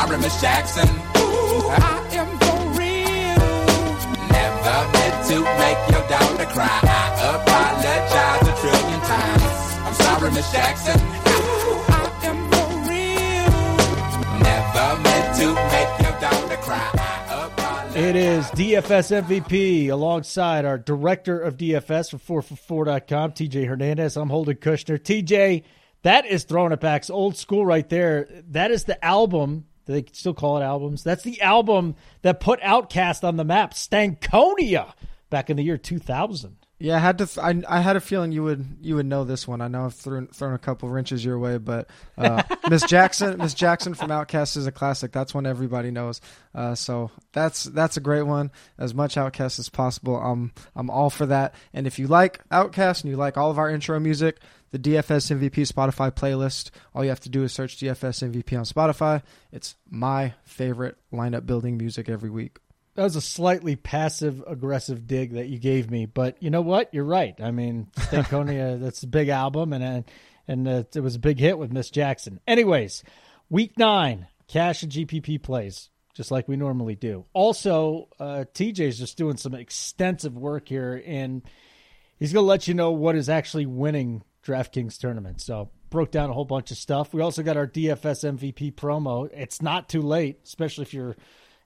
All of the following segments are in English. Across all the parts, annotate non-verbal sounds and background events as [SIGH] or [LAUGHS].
sorry, Miss Jackson. Ooh, I am for real. Never meant to make your daughter cry. I apologize a trillion times. I'm sorry, Miss Jackson. Ooh, I am for real. Never meant to make your daughter cry. It is DFS MVP alongside our director of DFS for 4for4.com, TJ Hernandez. I'm Holden Kushner. TJ, that is throwing it back. It's old school right there. That is the album. Do they still call it albums? That's the album that put OutKast on the map, Stankonia, back in the year 2000. Yeah, I had to. I, I had a feeling you would you would know this one. I know I've thrown, thrown a couple wrenches your way, but uh, [LAUGHS] Miss Jackson, Miss Jackson from OutKast is a classic. That's one everybody knows. Uh, so that's that's a great one. As much OutKast as possible. I'm I'm all for that. And if you like OutKast and you like all of our intro music, the DFS MVP Spotify playlist. All you have to do is search DFS MVP on Spotify. It's my favorite lineup building music every week. That was a slightly passive aggressive dig that you gave me, but you know what? You're right. I mean, Stankonia, [LAUGHS] that's a big album, and uh, and uh, it was a big hit with Miss Jackson. Anyways, week nine, cash and GPP plays, just like we normally do. Also, uh, TJ's just doing some extensive work here, and he's going to let you know what is actually winning DraftKings tournament. So broke down a whole bunch of stuff. We also got our DFS MVP promo. It's not too late, especially if you're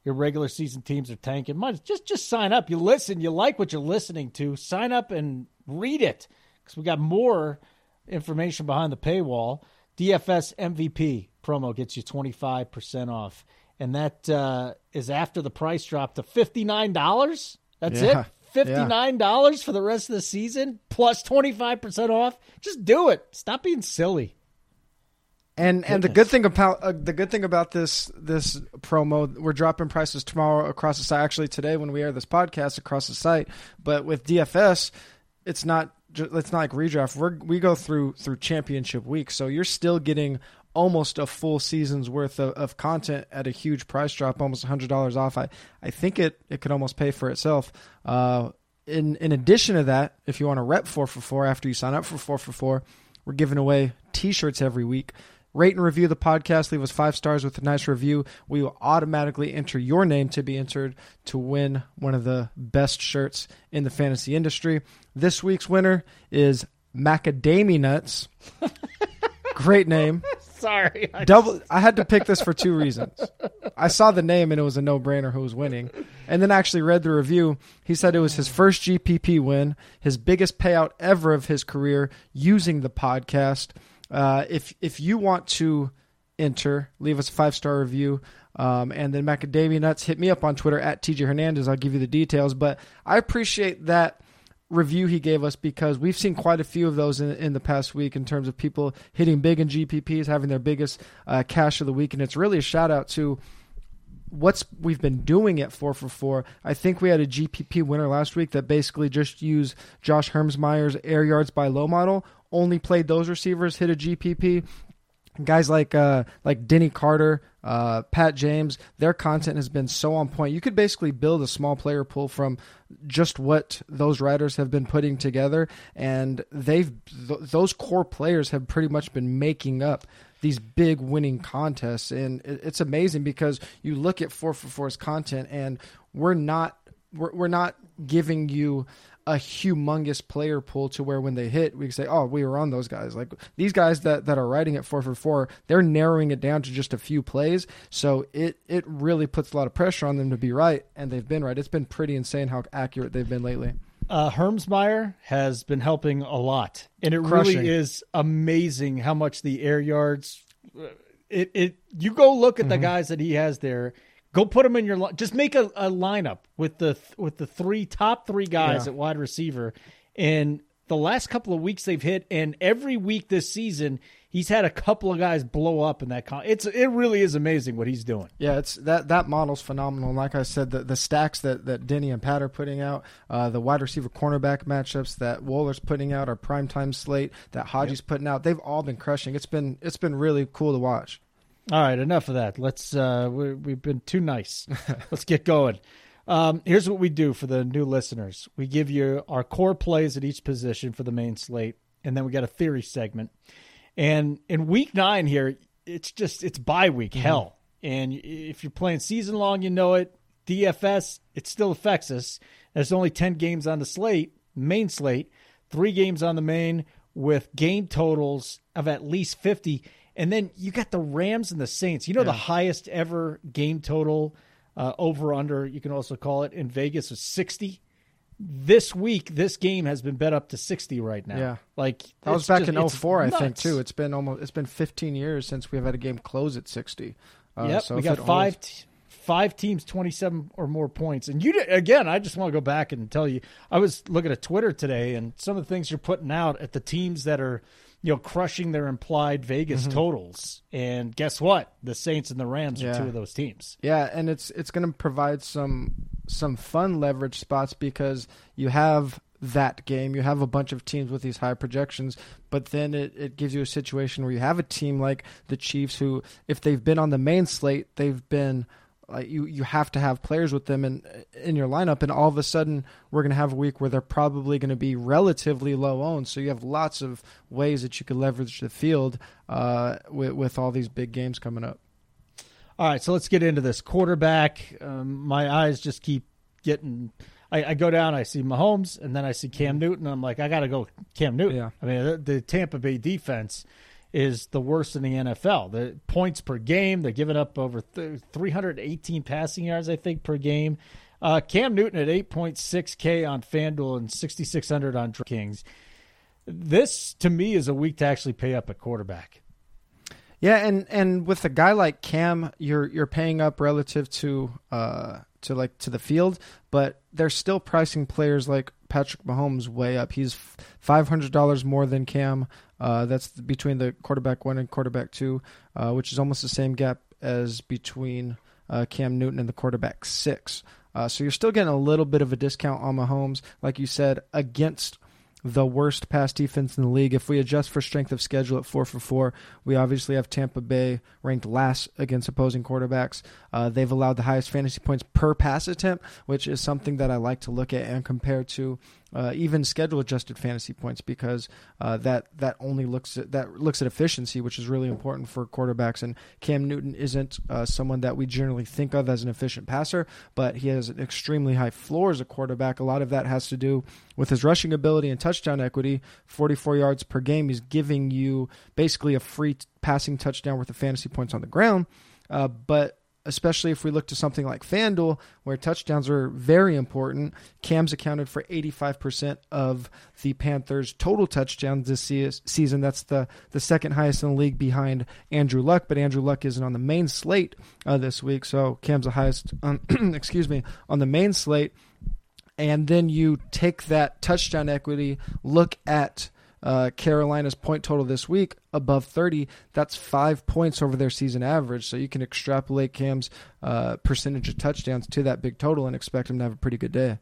your regular season teams are tanking. Might just just sign up. You listen, you like what you're listening to. Sign up and read it because we got more information behind the paywall. DFS MVP promo gets you 25% off, and that uh, is after the price drop to $59. That's Yeah. it. $59 for the rest of the season plus 25% off. Just do it. Stop being silly. And and the good thing about uh, the good thing about this this promo, we're dropping prices tomorrow across the site. Actually, today when we air this podcast across the site. But with DFS, it's not ju- it's not like redraft. We we go through through championship week, so you're still getting almost a full season's worth of, of content at a huge price drop, almost hundred dollars off. I I think it it could almost pay for itself. Uh, in in addition to that, if you want to rep four for four after you sign up for four for four, we're giving away T-shirts every week. Rate and review the podcast. Leave us five stars with a nice review. We will automatically enter your name to be entered to win one of the best shirts in the fantasy industry. This week's winner is Macadamia Nuts. [LAUGHS] Great name. Sorry. I [LAUGHS] Double. I had to pick this for two reasons. I saw the name and it was a no-brainer who was winning, and then actually read the review. He said it was his first GPP win, his biggest payout ever of his career using the podcast. Uh, if if you want to enter, leave us a five star review. Um, and then Macadamia Nuts, hit me up on Twitter at TJ Hernandez. I'll give you the details. But I appreciate that review he gave us because we've seen quite a few of those in, in the past week in terms of people hitting big in GPPs, having their biggest uh, cash of the week. And it's really a shout out to what's we've been doing at four for four. I think we had a GPP winner last week that basically just used Josh Hermsmeyer's air yards buy low model, only played those receivers, hit a GPP. Guys like uh, like Denny Carter, uh, Pat James, their content has been so on point. You could basically build a small player pool from just what those writers have been putting together, and they've th- those core players have pretty much been making up these big winning contests, and it- it's amazing because you look at four for four's content, and we're not we're, we're not giving you a humongous player pool to where when they hit, we can say, "Oh, we were on those guys." Like these guys that, that are writing at four for four, they're narrowing it down to just a few plays. So it it really puts a lot of pressure on them to be right, and they've been right. It's been pretty insane how accurate they've been lately. uh, Hermsmeyer has been helping a lot, and it Crushing. really is amazing how much the air yards. uh, It it you go look at the guys that he has there. Go put them in your just make a, a lineup with the with the three top three guys Yeah. at wide receiver, and the last couple of weeks they've hit, and every week this season he's had a couple of guys blow up in that. Con- it's it really is amazing what he's doing. Yeah, it's that that model's phenomenal. And like I said, the the stacks that that Denny and Pat are putting out, uh, the wide receiver cornerback matchups that Waller's putting out, our primetime slate that Haji's putting out, they've all been crushing. It's been it's been really cool to watch. All right, enough of that. Let's. Uh, we, we've been too nice. [LAUGHS] Let's get going. Um, here's what we do for the new listeners: we give you our core plays at each position for the main slate, and then we got a theory segment. And in week nine here, it's just it's bye week hell. And if you're playing season long, you know it. DFS, it still affects us. There's only 10 games on the slate, main slate, three games on the main with game totals of at least 50. And then you got the Rams and the Saints. You know, Yeah. the highest ever game total uh, over under, you can also call it in Vegas, was 60. This week, this game has been bet up to 60 right now. Yeah. Like, That was back just- in it's 04, I think, too. It's been almost it's been 15 years since we've had a game close at 60. Uh, yep, so we got five holds- t- five teams, twenty seven or more points. And you did, again, I just want to go back and tell you, I was looking at Twitter today, and some of the things you're putting out at the teams that are, you know, crushing their implied Vegas Mm-hmm. totals. And guess what? The Saints and the Rams are two of those teams. Yeah, and it's it's going to provide some some fun leverage spots because you have that game, you have a bunch of teams with these high projections, but then it, it gives you a situation where you have a team like the Chiefs who if they've been on the main slate, they've been like you you have to have players with them in in your lineup and all of a sudden we're going to have a week where they're probably going to be relatively low owned so you have lots of ways that you could leverage the field uh, with with all these big games coming up All right, so let's get into this quarterback. Um, my eyes just keep getting. I, I go down, I see Mahomes, and then I see Cam Newton. I'm like, I got to go Cam Newton. Yeah. I mean, the, the Tampa Bay defense is the worst in the NFL. The points per game, they're giving up over th- 318 passing yards, I think, per game. Uh, Cam Newton at 8.6K on FanDuel and 6,600 on DraftKings. This, to me, is a week to actually pay up at quarterback. Yeah, and and with a guy like Cam, you're you're paying up relative to uh to like to the field, but they're still pricing players like Patrick Mahomes way up. He's five hundred dollars more than Cam. Uh, that's between the quarterback one and quarterback two, uh, which is almost the same gap as between uh, Cam Newton and the quarterback six. Uh, so you're still getting a little bit of a discount on Mahomes, like you said, against the worst pass defense in the league. If we adjust for strength of schedule at four for four, we obviously have Tampa Bay ranked last against opposing quarterbacks. Uh, they've allowed the highest fantasy points per pass attempt, which is something that I like to look at and compare to uh, even schedule adjusted fantasy points because uh, that that only looks at that looks at efficiency, which is really important for quarterbacks. And Cam Newton isn't uh, someone that we generally think of as an efficient passer, but he has an extremely high floor as a quarterback. A lot of that has to do with his rushing ability and touchdown equity. 44 yards per game, he's giving you basically a free t- passing touchdown worth of fantasy points on the ground. Uh, but especially if we look to something like FanDuel, where touchdowns are very important. Cam's accounted for 85% of the Panthers' total touchdowns this season. That's the, the second highest in the league behind Andrew Luck, but Andrew Luck isn't on the main slate uh, this week, so Cam's the highest, um, [CLEARS THROAT] excuse me, on the main slate. And then you take that touchdown equity, look at uh, Carolina's point total this week above 30. That's five points over their season average. So you can extrapolate Cam's uh, percentage of touchdowns to that big total and expect him to have a pretty good day.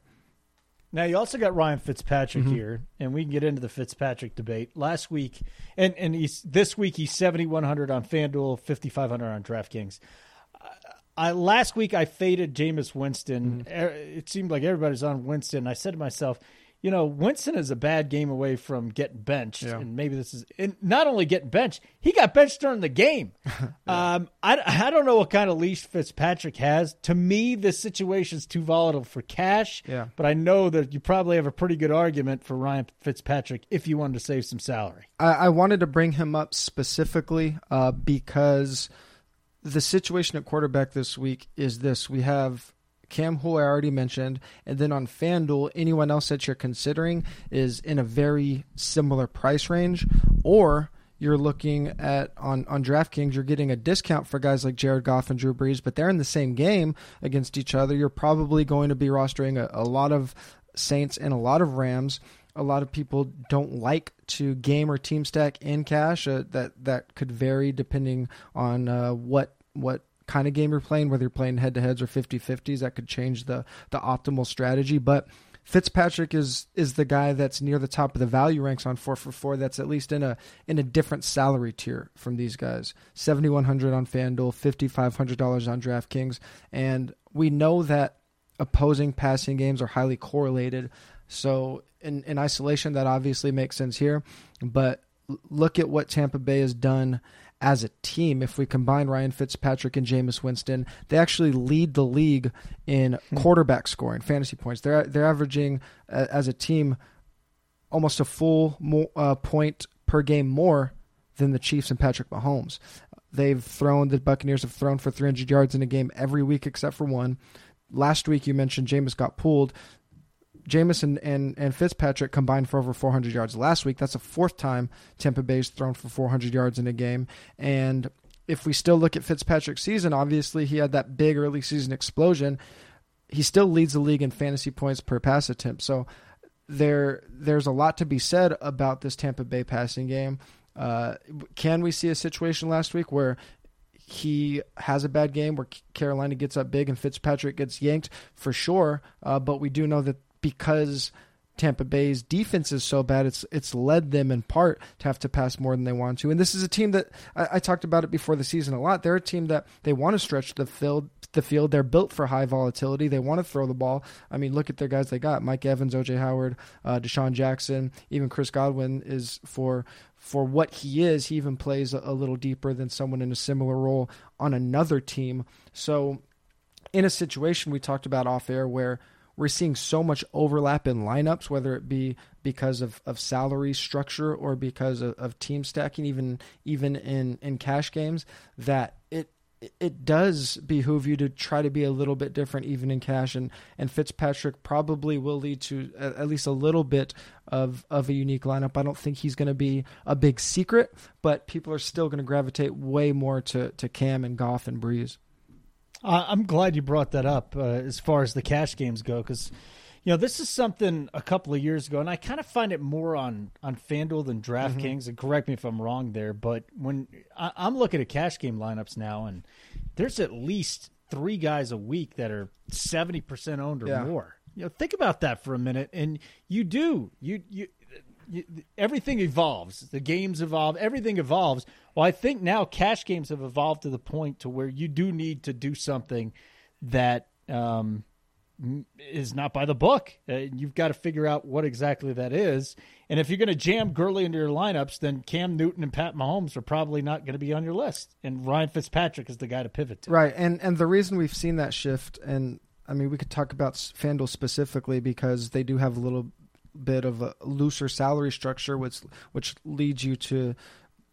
Now you also got Ryan Fitzpatrick Mm-hmm. here, and we can get into the Fitzpatrick debate. Last week, and and he's this week he's seventy one hundred on FanDuel, fifty five hundred on DraftKings. I last week I faded Jameis Winston. Mm-hmm. Er, It seemed like everybody's on Winston. I said to myself, you know, Winston is a bad game away from getting benched, Yeah. and maybe this is and not only getting benched, he got benched during the game. [LAUGHS] um, I, I don't know what kind of leash Fitzpatrick has. To me, this situation's too volatile for cash. Yeah. but I know that you probably have a pretty good argument for Ryan Fitzpatrick if you wanted to save some salary. I, I wanted to bring him up specifically uh, because the situation at quarterback this week is this: we have Cam, who I already mentioned, and then on FanDuel, anyone else that you're considering is in a very similar price range, or you're looking at on on DraftKings, you're getting a discount for guys like Jared Goff and Drew Brees, but they're in the same game against each other. You're probably going to be rostering a, a lot of Saints and a lot of Rams. A lot of people don't like to game or team stack in cash. Uh, that that could vary depending on uh, what what kind of game you're playing, whether you're playing head to heads or 50 50s. That could change the the optimal strategy. But Fitzpatrick is is the guy that's near the top of the value ranks on four for four. That's at least in a in a different salary tier from these guys. Seventy one hundred on FanDuel, fifty five hundred dollars on DraftKings, and we know that opposing passing games are highly correlated. So in in isolation, that obviously makes sense here. But look at what Tampa Bay has done as a team, if we combine Ryan Fitzpatrick and Jameis Winston, they actually lead the league in Hmm. quarterback scoring, fantasy points. They're they're averaging uh, as a team almost a full mo- uh, point per game more than the Chiefs and Patrick Mahomes. They've thrown the Buccaneers have thrown for 300 yards in a game every week except for one. Last week you mentioned Jameis got pulled. Jameis and, and, and Fitzpatrick combined for over 400 yards last week. That's the fourth time Tampa Bay's thrown for 400 yards in a game. And if we still look at Fitzpatrick's season, obviously he had that big early season explosion. He still leads the league in fantasy points per pass attempt. So there there's a lot to be said about this Tampa Bay passing game. Uh, can we see a situation last week where he has a bad game where Carolina gets up big and Fitzpatrick gets yanked for sure? Uh, but we do know that because Tampa Bay's defense is so bad, it's it's led them in part to have to pass more than they want to. And this is a team that I, I talked about it before the season a lot. They're a team that they want to stretch the field. The field they're built for high volatility. They want to throw the ball. I mean, look at their guys they got: Mike Evans, OJ Howard, uh, DeSean Jackson, even Chris Godwin is for for what he is. He even plays a, a little deeper than someone in a similar role on another team. So, in a situation we talked about off air where we're seeing so much overlap in lineups, whether it be because of, of salary structure or because of, of team stacking, even even in, in cash games, that it it does behoove you to try to be a little bit different even in cash and and Fitzpatrick probably will lead to at least a little bit of of a unique lineup. I don't think he's going to be a big secret, but people are still going to gravitate way more to to Cam and Goff and Brees. Uh, I'm glad you brought that up uh, as far as the cash games go, because you know this is something a couple of years ago, and I kind of find it more on on FanDuel than DraftKings. Mm-hmm. And correct me if I'm wrong there, but when I, I'm looking at cash game lineups now, and there's at least three guys a week that are seventy percent owned or Yeah. more. You know, think about that for a minute, and you do you you. Everything evolves. The games evolve. Everything evolves. Well, I think now cash games have evolved to the point to where you do need to do something that um, is not by the book. Uh, you've got to figure out what exactly that is. And if you're going to jam Gurley into your lineups, then Cam Newton and Pat Mahomes are probably not going to be on your list. And Ryan Fitzpatrick is the guy to pivot to. Right, and and the reason we've seen that shift, and I mean, we could talk about FanDuel specifically because they do have a little bit of a looser salary structure, which which leads you to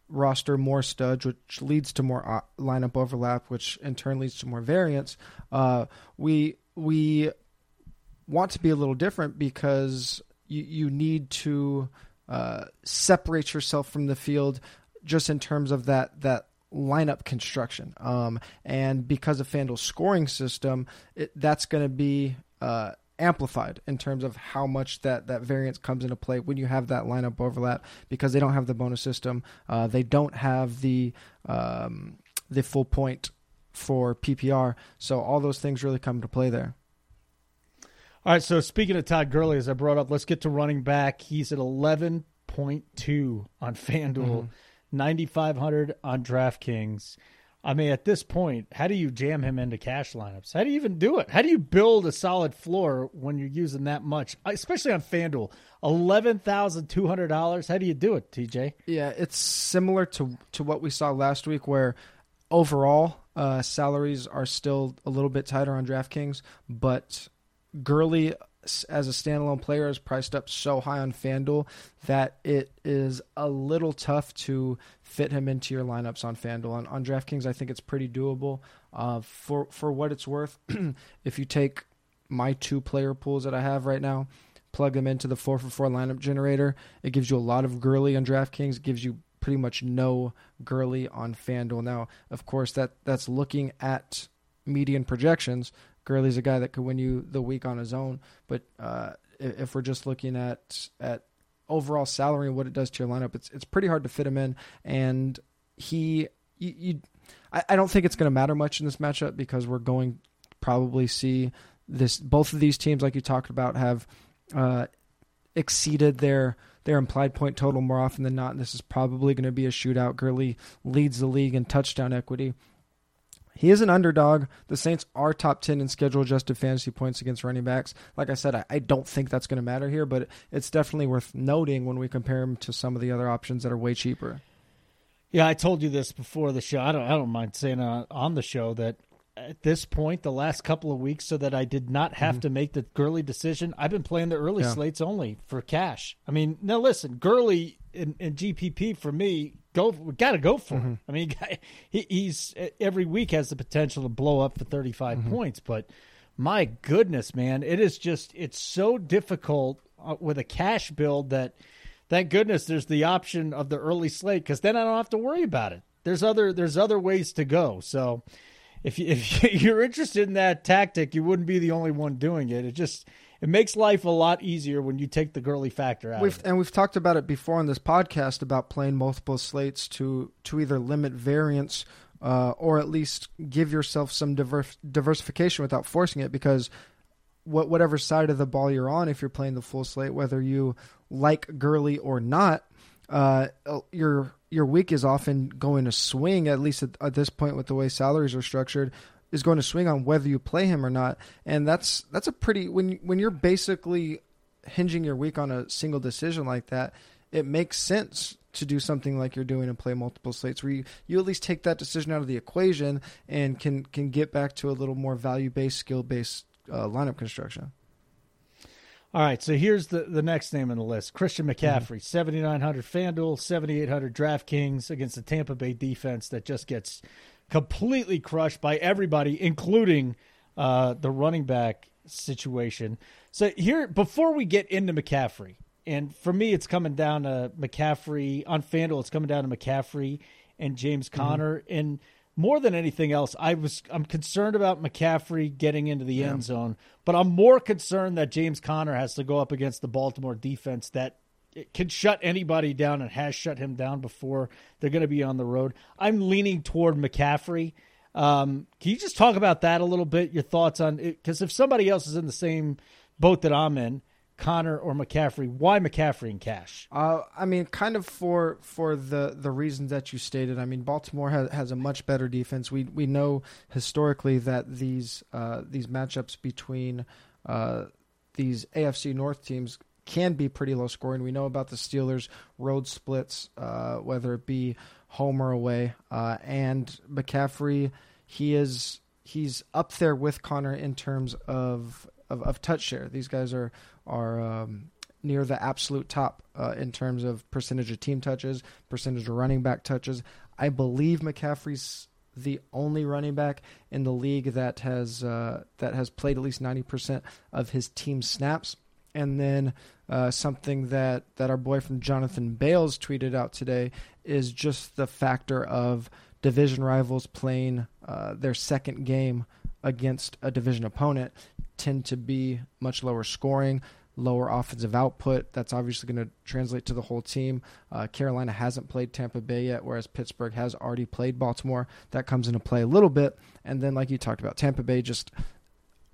roster more studs, which leads to more uh, lineup overlap, which in turn leads to more variance. Uh, we we want to be a little different because you you need to uh, separate yourself from the field just in terms of that that lineup construction. Um, and because of FanDuel's scoring system, it, that's going to be uh, amplified in terms of how much that, that variance comes into play when you have that lineup overlap because they don't have the bonus system. Uh, they don't have the um, the full point for PPR. So all those things really come to play there. All right. So speaking of Todd Gurley, as I brought up, let's get to running back. He's at 11.2 on FanDuel, 9,500 on DraftKings. I mean, at this point, how do you jam him into cash lineups? How do you even do it? How do you build a solid floor when you're using that much, especially on FanDuel? $11,200. How do you do it, TJ? Yeah, it's similar to to what we saw last week, where overall uh, salaries are still a little bit tighter on DraftKings, but Gurley as a standalone player is priced up so high on FanDuel that it is a little tough to fit him into your lineups on FanDuel. On, DraftKings, I think it's pretty doable. Uh, for for what it's worth, [CLEARS THROAT] if you take my two player pools that I have right now, plug them into the four for four lineup generator, it gives you a lot of Gurley on DraftKings. It gives you pretty much no Gurley on FanDuel. Now, of course, that that's looking at median projections. Gurley's a guy that could win you the week on his own, but uh, if, we're just looking at at overall salary and what it does to your lineup, it's it's pretty hard to fit him in. And he, you, you I, I don't think it's going to matter much in this matchup because we're going probably see this. Both of these teams, like you talked about, have uh, exceeded their their implied point total more often than not. And this is probably going to be a shootout. Gurley leads the league in touchdown equity. He is an underdog. The Saints are top 10 in schedule adjusted fantasy points against running backs. Like I said, I, I don't think that's going to matter here, but it's definitely worth noting when we compare him to some of the other options that are way cheaper. Yeah, I told you this before the show. I don't I don't mind saying uh, on the show that at this point, the last couple of weeks, so that I did not have mm-hmm. to make the Gurley decision, I've been playing the early yeah. slates only for cash. I mean, now listen, Gurley in, in GPP for me, go we got to go for mm-hmm. him. I mean, [LAUGHS] he, he's every week has the potential to blow up for 35 mm-hmm. points, but my goodness, man, it is just it's so difficult uh, with a cash build that thank goodness there's the option of the early slate because then I don't have to worry about it. There's other there's other ways to go. So if you, [LAUGHS] if you're interested in that tactic, you wouldn't be the only one doing it. It just it makes life a lot easier when you take the Gurley factor out. We've, and we've talked about it before on this podcast about playing multiple slates to to either limit variance uh, or at least give yourself some divers- diversification without forcing it because what whatever side of the ball you're on, if you're playing the full slate, whether you like Gurley or not, uh, your your week is often going to swing. At least at, at, this point, with the way salaries are structured, is going to swing on whether you play him or not. And that's that's a pretty when when you're basically hinging your week on a single decision like that. It makes sense to do something like you're doing and play multiple slates where you, you at least take that decision out of the equation and can can get back to a little more value based skill based uh, lineup construction all right, so here's the, the next name on the list Christian mm-hmm. McCaffrey, mm-hmm. 7,900 FanDuel, 7,800 DraftKings against the Tampa Bay defense that just gets completely crushed by everybody, including uh, the running back situation. So, here, before we get into McCaffrey, and for me, it's coming down to McCaffrey on FanDuel, it's coming down to McCaffrey and James mm-hmm. Conner. Mm-hmm. And more than anything else, I was I'm concerned about McCaffrey getting into the yeah. end zone, but I'm more concerned that James Conner has to go up against the Baltimore defense that can shut anybody down and has shut him down before. They're going to be on the road. I'm leaning toward McCaffrey. Um, can you just talk about that a little bit? Your thoughts on it? Because if somebody else is in the same boat that I'm in, Conner or McCaffrey. Why McCaffrey and Cash? Uh, I mean, kind of for for the the reasons that you stated. I mean, Baltimore has, has a much better defense. We we know historically that these uh, these matchups between uh, these AFC North teams can be pretty low scoring. We know about the Steelers road splits, uh, whether it be home or away, uh, and McCaffrey. He is he's up there with Conner in terms of of, of touch share. These guys are are um, near the absolute top uh, in terms of percentage of team touches, percentage of running back touches. I believe McCaffrey's the only running back in the league that has uh, that has played at least ninety percent of his team snaps. And then uh, something that, that our boy from Jonathan Bales tweeted out today is just the factor of division rivals playing uh, their second game against a division opponent tend to be much lower scoring, lower offensive output. That's obviously going to translate to the whole team. Uh, Carolina hasn't played Tampa Bay yet, whereas Pittsburgh has already played Baltimore. That comes into play a little bit. And then, like you talked about, Tampa Bay just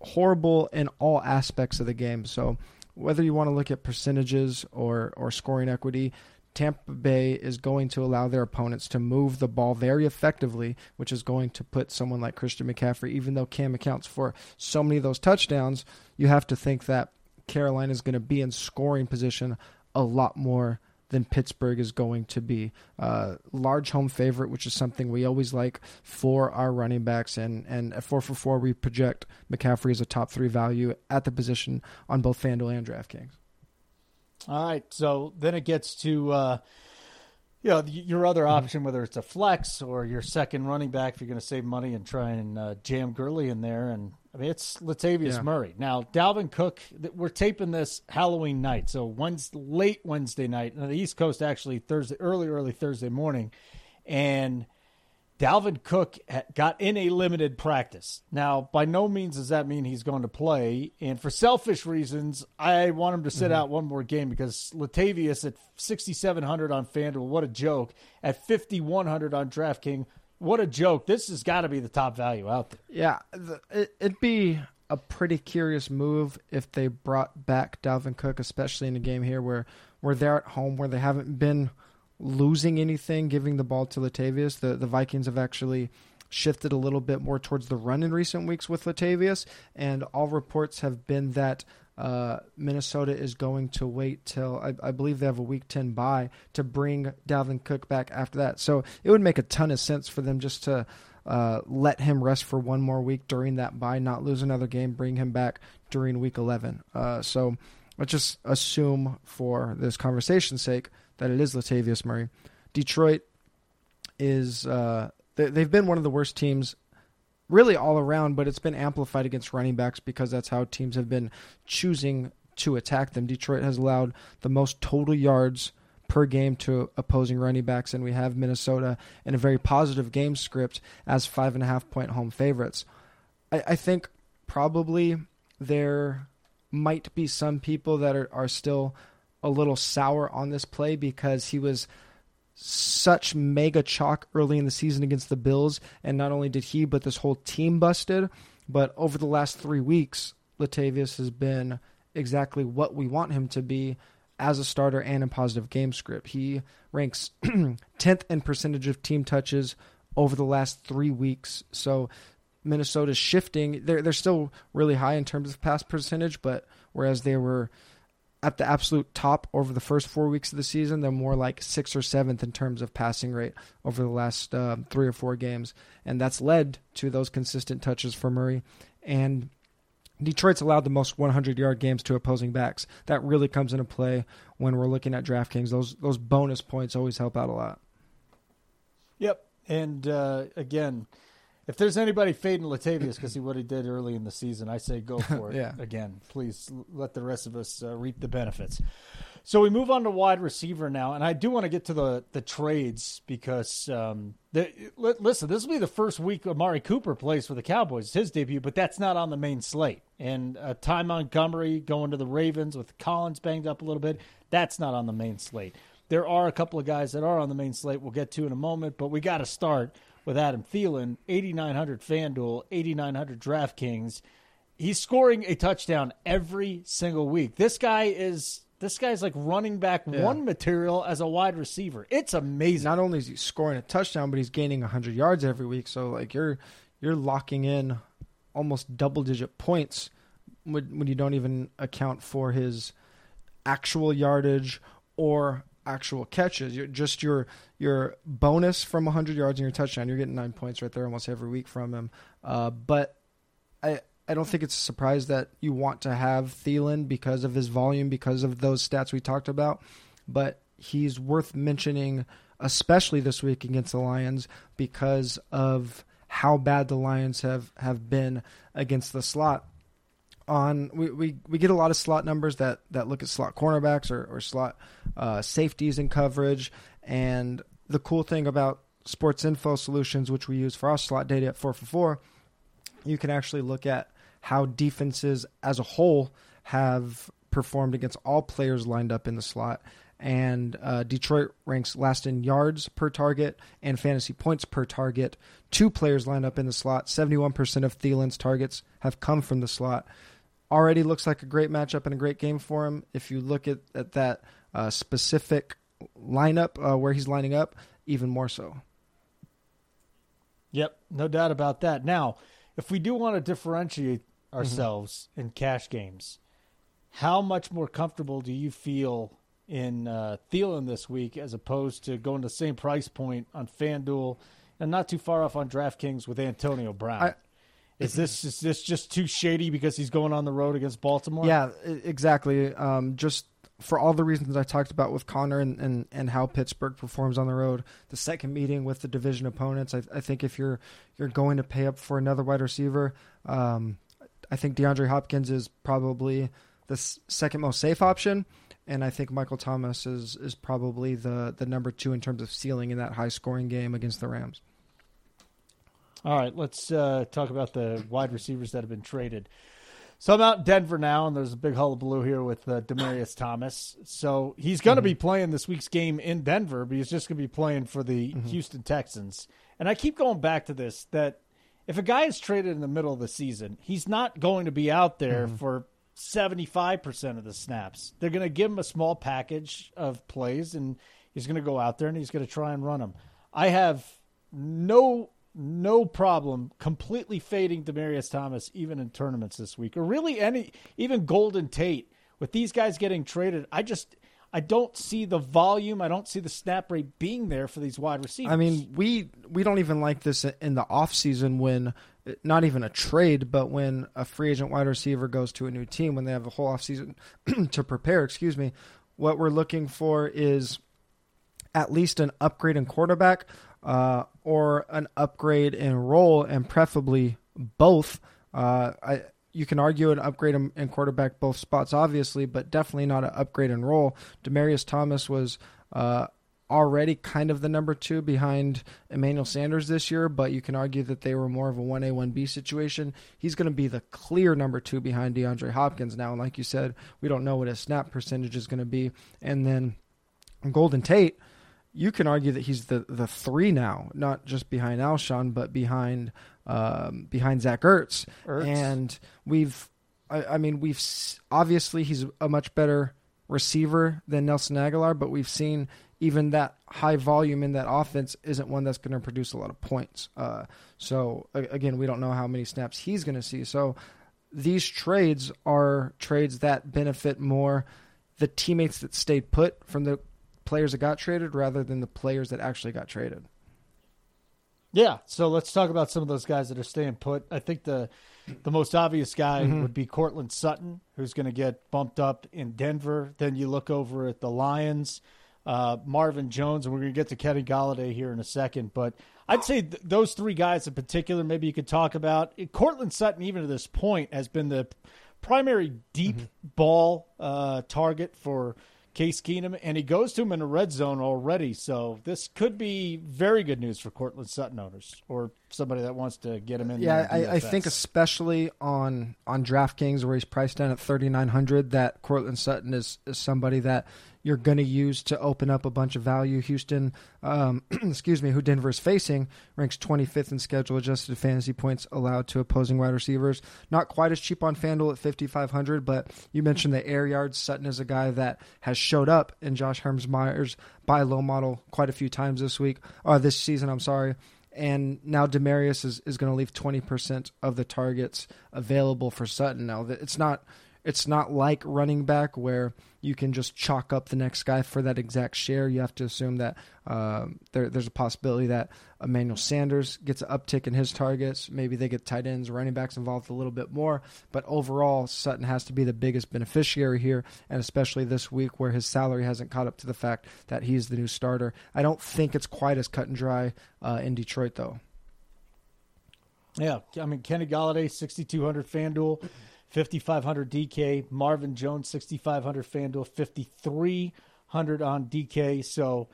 horrible in all aspects of the game. So, whether you want to look at percentages or, or scoring equity, Tampa Bay is going to allow their opponents to move the ball very effectively, which is going to put someone like Christian McCaffrey, even though Cam accounts for so many of those touchdowns, you have to think that Carolina is going to be in scoring position a lot more than Pittsburgh is going to be. Uh, large home favorite, which is something we always like for our running backs, and and at four for four, we project McCaffrey as a top three value at the position on both FanDuel and DraftKings. All right. So then it gets to uh, you know your other mm-hmm. option, whether it's a flex or your second running back, if you're going to save money and try and uh, jam Gurley in there. And I mean, it's Latavius yeah. Murray. Now, Dalvin Cook. We're taping this Halloween night, so Wednesday, late Wednesday night on the East Coast, actually Thursday, early, early Thursday morning, and Dalvin Cook got in a limited practice. Now, by no means does that mean he's going to play. And for selfish reasons, I want him to sit mm-hmm. out one more game because Latavius at 6,700 on FanDuel, what a joke. At 5,100 on DraftKings, what a joke. This has got to be the top value out there. Yeah, it, it'd be a pretty curious move if they brought back Dalvin Cook, especially in a game here where, where they're at home, where they haven't been – losing anything, giving the ball to Latavius. The the Vikings have actually shifted a little bit more towards the run in recent weeks with Latavius, and all reports have been that uh, Minnesota is going to wait till I, I, believe they have a week 10 bye to bring Dalvin Cook back after that. So it would make a ton of sense for them just to uh, let him rest for one more week during that bye, not lose another game, bring him back during week 11. Uh, so let's just assume for this conversation's sake that it is Latavius Murray. Detroit is uh, they, they've been one of the worst teams really all around, but it's been amplified against running backs because that's how teams have been choosing to attack them. Detroit has allowed the most total yards per game to opposing running backs, and we have Minnesota in a very positive game script as five and a half point home favorites. I, I think probably there might be some people that are, are still a little sour on this play because he was such mega chalk early in the season against the Bills, and not only did he, but this whole team busted. But over the last three weeks, Latavius has been exactly what we want him to be as a starter and in positive game script. He ranks [CLEARS THROAT] 10th in percentage of team touches over the last three weeks. So Minnesota's shifting. They're they're still really high in terms of pass percentage, but whereas they were at the absolute top over the first four weeks of the season. They're more like sixth or seventh in terms of passing rate over the last uh, three or four games, and that's led to those consistent touches for Murray. And Detroit's allowed the most 100 yard games to opposing backs. That really comes into play when we're looking at DraftKings. Those those bonus points always help out a lot. Yep, and uh, again if there's anybody fading Latavius because he what he did early in the season, I say go [LAUGHS] for it. yeah. Again, please let the rest of us uh, reap the benefits. So we move on to wide receiver now, and I do want to get to the the trades because um, the, listen, this will be the first week Amari Cooper plays for the Cowboys, his debut, but that's not on the main slate. And uh, Ty Montgomery going to the Ravens with Collins banged up a little bit, that's not on the main slate. There are a couple of guys that are on the main slate. We'll get to in a moment, but we got to start with Adam Thielen, 8,900 FanDuel, 8,900 DraftKings. He's scoring a touchdown every single week. This guy is this guy's like running back yeah. one material as a wide receiver. It's amazing. Not only is he scoring a touchdown, but he's gaining 100 yards every week. So like you're you're locking in almost double digit points when, when you don't even account for his actual yardage or actual catches. You're just your your bonus from 100 yards and your touchdown. You're getting nine points right there almost every week from him. Uh, but I I don't think it's a surprise that you want to have Thielen because of his volume, because of those stats we talked about. But he's worth mentioning, especially this week against the Lions, because of how bad the Lions have, have been against the slot on we, we, we get a lot of slot numbers that, that look at slot cornerbacks or, or slot uh, safeties in coverage. And the cool thing about Sports Info Solutions, which we use for our slot data at 4 for 4, you can actually look at how defenses as a whole have performed against all players lined up in the slot. And uh, Detroit ranks last in yards per target and fantasy points per target. Two players lined up in the slot. 71% of Thielen's targets have come from the slot already looks like a great matchup and a great game for him. If you look at, at that uh, specific lineup uh, where he's lining up, even more so. Yep, no doubt about that. Now, if we do want to differentiate mm-hmm. ourselves mm-hmm. in cash games, how much more comfortable do you feel in uh, Thielen this week as opposed to going to the same price point on FanDuel and not too far off on DraftKings with Antonio Brown? I, is this is this just too shady because he's going on the road against Baltimore? Yeah, exactly. Um, just for all the reasons I talked about with Conner and, and, and how Pittsburgh performs on the road, the second meeting with the division opponents, I, I think if you're you're going to pay up for another wide receiver, um, I think DeAndre Hopkins is probably the second most safe option, and I think Michael Thomas is is probably the the number two in terms of ceiling in that high scoring game against the Rams. All right, let's uh, talk about the wide receivers that have been traded. So I'm out in Denver now, and there's a big hullabaloo here with uh, Demaryius Thomas. So he's going to mm-hmm. be playing this week's game in Denver, but he's just going to be playing for the mm-hmm. Houston Texans. And I keep going back to this that if a guy is traded in the middle of the season, he's not going to be out there mm-hmm. for 75% of the snaps. They're going to give him a small package of plays, and he's going to go out there and he's going to try and run them. I have no no problem completely fading Demaryius Thomas even in tournaments this week, or really any even Golden Tate. With these guys getting traded, I just I don't see the volume. I don't see the snap rate being there for these wide receivers. I mean, we we don't even like this in the off season when not even a trade, but when a free agent wide receiver goes to a new team when they have a whole off season [CLEARS THROAT] to prepare. Excuse me. What we're looking for is at least an upgrade in quarterback uh, or an upgrade in role, and preferably both. Uh, I you can argue an upgrade in quarterback both spots, obviously, but definitely not an upgrade in role. Demaryius Thomas was uh, already kind of the number two behind Emmanuel Sanders this year, but you can argue that they were more of a 1A, 1B situation. He's going to be the clear number two behind DeAndre Hopkins now. And like you said, we don't know what his snap percentage is going to be. And then Golden Tate, you can argue that he's the, the three now, not just behind Alshon, but behind um, behind Zach Ertz. Ertz. And we've, I, I mean, we've obviously he's a much better receiver than Nelson Agholor, but we've seen even that high volume in that offense isn't one that's going to produce a lot of points. Uh, so again, we don't know how many snaps he's going to see. So these trades are trades that benefit more the teammates that stayed put from the players that got traded rather than the players that actually got traded. Yeah, so let's talk about some of those guys that are staying put. I think the the most obvious guy mm-hmm. would be Courtland Sutton, who's going to get bumped up in Denver. Then you look over at the Lions uh, Marvin Jones, and we're going to get to Kenny Golladay here in a second. But I'd say th- those three guys in particular, maybe you could talk about. Courtland Sutton, even to this point, has been the primary deep mm-hmm. ball uh, target for Case Keenum, and he goes to him in the red zone already. So this could be very good news for Courtland Sutton owners or somebody that wants to get him in. Yeah, I, I, think especially on on DraftKings where he's priced down at thirty nine hundred, that Courtland Sutton is, is somebody that you're going to use to open up a bunch of value. Houston, um, [CLEARS THROAT] excuse me, who Denver is facing, ranks 25th in schedule adjusted fantasy points allowed to opposing wide receivers. Not quite as cheap on FanDuel at 5,500, but you mentioned the air yards. Sutton is a guy that has showed up in Josh Hermsmeyer's buy low model quite a few times this week, or uh, this season, I'm sorry and now Demaryius is, is going to leave 20% of the targets available for Sutton. Now, it's not it's not like running back where you can just chalk up the next guy for that exact share. You have to assume that um, there, there's a possibility that Emmanuel Sanders gets an uptick in his targets. Maybe they get tight ends, running backs involved a little bit more. But overall, Sutton has to be the biggest beneficiary here, and especially this week where his salary hasn't caught up to the fact that he's the new starter. I don't think it's quite as cut and dry uh, in Detroit, though. Yeah, I mean Kenny Golladay, 6,200 FanDuel. 5500 DK, Marvin Jones 6500 FanDuel, 5300 on DK. So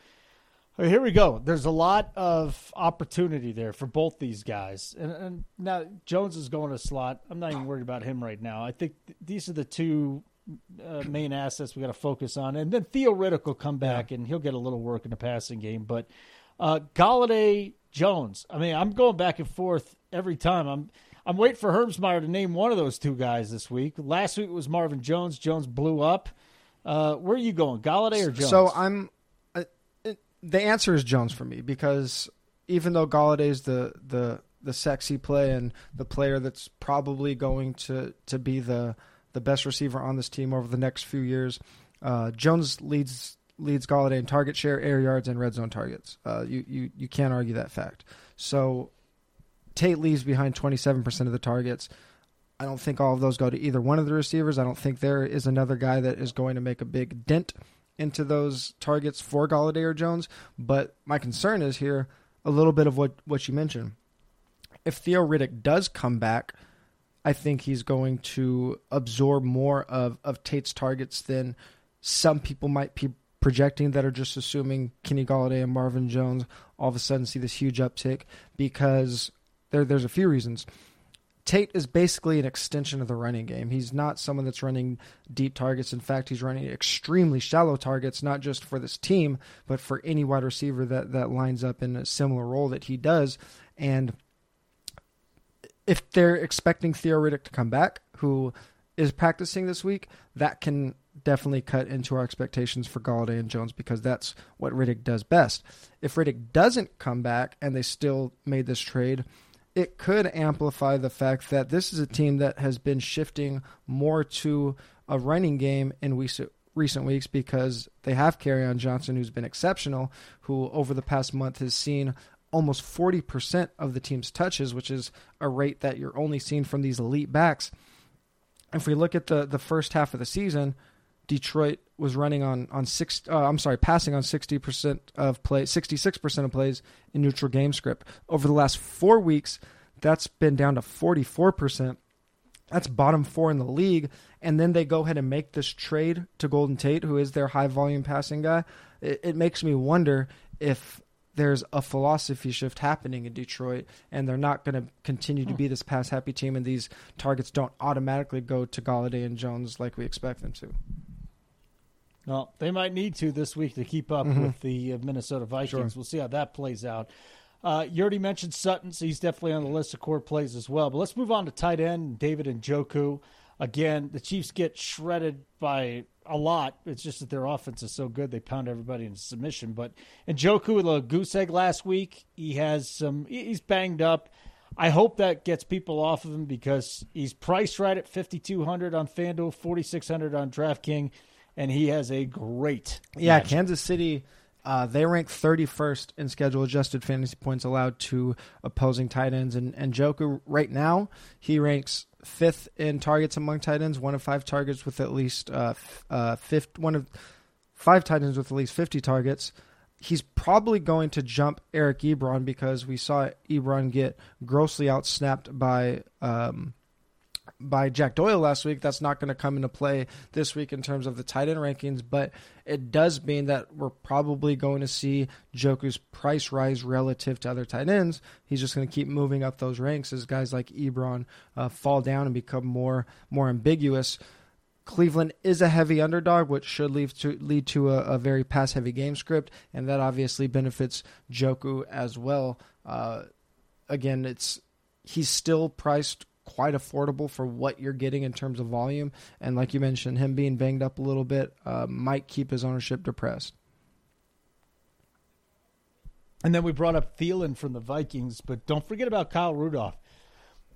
here we go. There's a lot of opportunity there for both these guys. And, and now Jones is going to slot. I'm not even worried about him right now. I think th- these are the two uh, main assets we got to focus on. And then Theo Riddick will come back yeah. and he'll get a little work in the passing game. But uh, Golladay, Jones. I mean, I'm going back and forth every time. I'm I'm waiting for Hermsmeyer to name one of those two guys this week. Last week was Marvin Jones. Jones blew up. Uh, where are you going, Golladay or Jones? So I'm. The answer is Jones for me because even though Golladay's the the the sexy play and the player that's probably going to to be the the best receiver on this team over the next few years, uh, Jones leads leads Golladay in target share, air yards, and red zone targets. Uh, you you you can't argue that fact. So Tate leaves behind 27% of the targets. I don't think all of those go to either one of the receivers. I don't think there is another guy that is going to make a big dent into those targets for Golladay or Jones. But my concern is here a little bit of what, what you mentioned. If Theo Riddick does come back, I think he's going to absorb more of, of Tate's targets than some people might be projecting that are just assuming Kenny Golladay and Marvin Jones all of a sudden see this huge uptick because there, there's a few reasons. Tate is basically an extension of the running game. He's not someone that's running deep targets. In fact, he's running extremely shallow targets, not just for this team, but for any wide receiver that, that lines up in a similar role that he does. And if they're expecting Theo Riddick to come back, who is practicing this week, that can definitely cut into our expectations for Golladay and Jones because that's what Riddick does best. If Riddick doesn't come back and they still made this trade, it could amplify the fact that this is a team that has been shifting more to a running game in recent weeks because they have Kerryon Johnson, who's been exceptional, who over the past month has seen almost 40% of the team's touches, which is a rate that you're only seeing from these elite backs. If we look at the, the first half of the season, Detroit was running on on six. Uh, I'm sorry, passing on sixty percent of play, sixty six percent of plays in neutral game script. Over the last four weeks, that's been down to forty four percent. That's bottom four in the league. And then they go ahead and make this trade to Golden Tate, who is their high volume passing guy. It, it makes me wonder if there's a philosophy shift happening in Detroit, and they're not going to continue to be this pass happy team, and these targets don't automatically go to Golladay and Jones like we expect them to. Well, they might need to this week to keep up mm-hmm. with the uh, Minnesota Vikings. Sure. We'll see how that plays out. Uh, you already mentioned Sutton, so he's definitely on the list of core plays as well. But let's move on to tight end David Njoku. Again, the Chiefs get shredded by a lot. It's just that their offense is so good they pound everybody into submission. But Njoku with a goose egg last week. He has some. He's banged up. I hope that gets people off of him because he's priced right at fifty two hundred on FanDuel, forty six hundred on DraftKings and he has a great. Yeah, Kansas City. Uh, they rank 31st in schedule adjusted fantasy points allowed to opposing tight ends. And, Njoku, right now, he ranks fifth in targets among tight ends, one of five targets with at least uh, uh, fifth, one of five tight ends with at least 50 targets. He's probably going to jump Eric Ebron because we saw Ebron get grossly outsnapped by um, by Jack Doyle last week. That's not going to come into play this week in terms of the tight end rankings, but it does mean that we're probably going to see Njoku's price rise relative to other tight ends. He's just going to keep moving up those ranks as guys like Ebron uh, fall down and become more more ambiguous. Cleveland is a heavy underdog, which should lead to lead to a, a very pass heavy game script, and that obviously benefits Njoku as well. Uh, again, it's he's still priced quite affordable for what you're getting in terms of volume. And like you mentioned, him being banged up a little bit uh, might keep his ownership depressed. And then we brought up Thielen from the Vikings, but don't forget about Kyle Rudolph.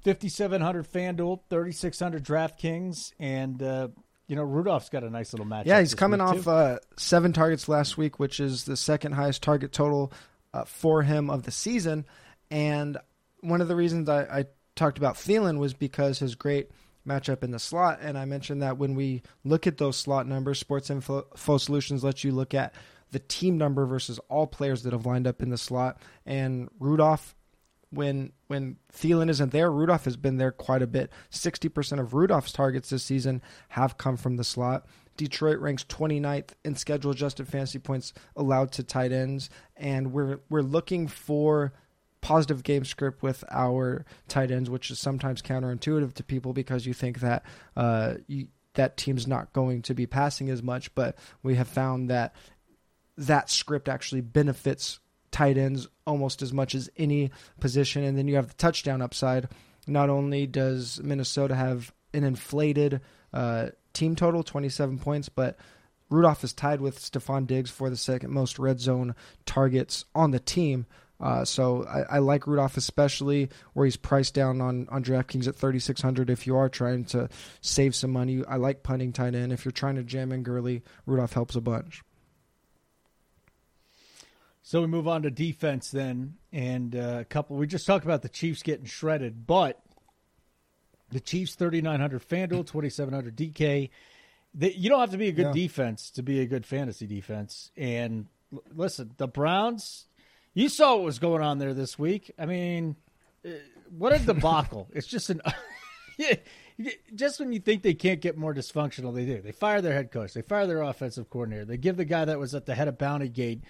5,700 FanDuel, 3,600 DraftKings, and uh, you know Rudolph's got a nice little match. Yeah, he's coming off uh, seven targets last week, which is the second highest target total uh, for him of the season. And one of the reasons I, I talked about Thielen was because his great matchup in the slot. And I mentioned that when we look at those slot numbers, Sports Info, Solutions lets you look at the team number versus all players that have lined up in the slot. And Rudolph, when when Thielen isn't there, Rudolph has been there quite a bit. Sixty percent of Rudolph's targets this season have come from the slot. Detroit ranks 29th in schedule adjusted fantasy points allowed to tight ends, and we're we're looking for positive game script with our tight ends, which is sometimes counterintuitive to people because you think that uh, you, that team's not going to be passing as much. But we have found that that script actually benefits tight ends almost as much as any position. And then you have the touchdown upside. Not only does Minnesota have an inflated uh, team total, 27 points, but Rudolph is tied with Stefon Diggs for the second most red zone targets on the team. Uh, so I, I, like Rudolph especially where he's priced down on, on DraftKings at 3600 if you are trying to save some money. I like punting tight end. If you're trying to jam in Gurley, Rudolph helps a bunch. So we move on to defense then, and uh, a couple. We just talked about the Chiefs getting shredded, but the Chiefs 3900 FanDuel, 2700 DK. They, you don't have to be a good yeah. defense to be a good fantasy defense. And listen, the Browns you saw what was going on there this week. I mean, uh, what a debacle! [LAUGHS] it's just an. [LAUGHS] just when you think they can't get more dysfunctional, they do. They fire their head coach. They fire their offensive coordinator. They give the guy that was at the head of Bounty Gate,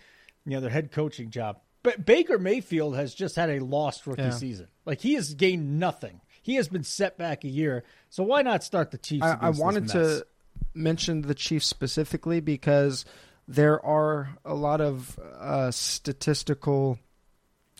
you know, their head coaching job. But Baker Mayfield has just had a lost rookie yeah. season. Like he has gained nothing. He has been set back a year. So why not start the Chiefs? I, I wanted to mention the Chiefs specifically because there are a lot of uh, statistical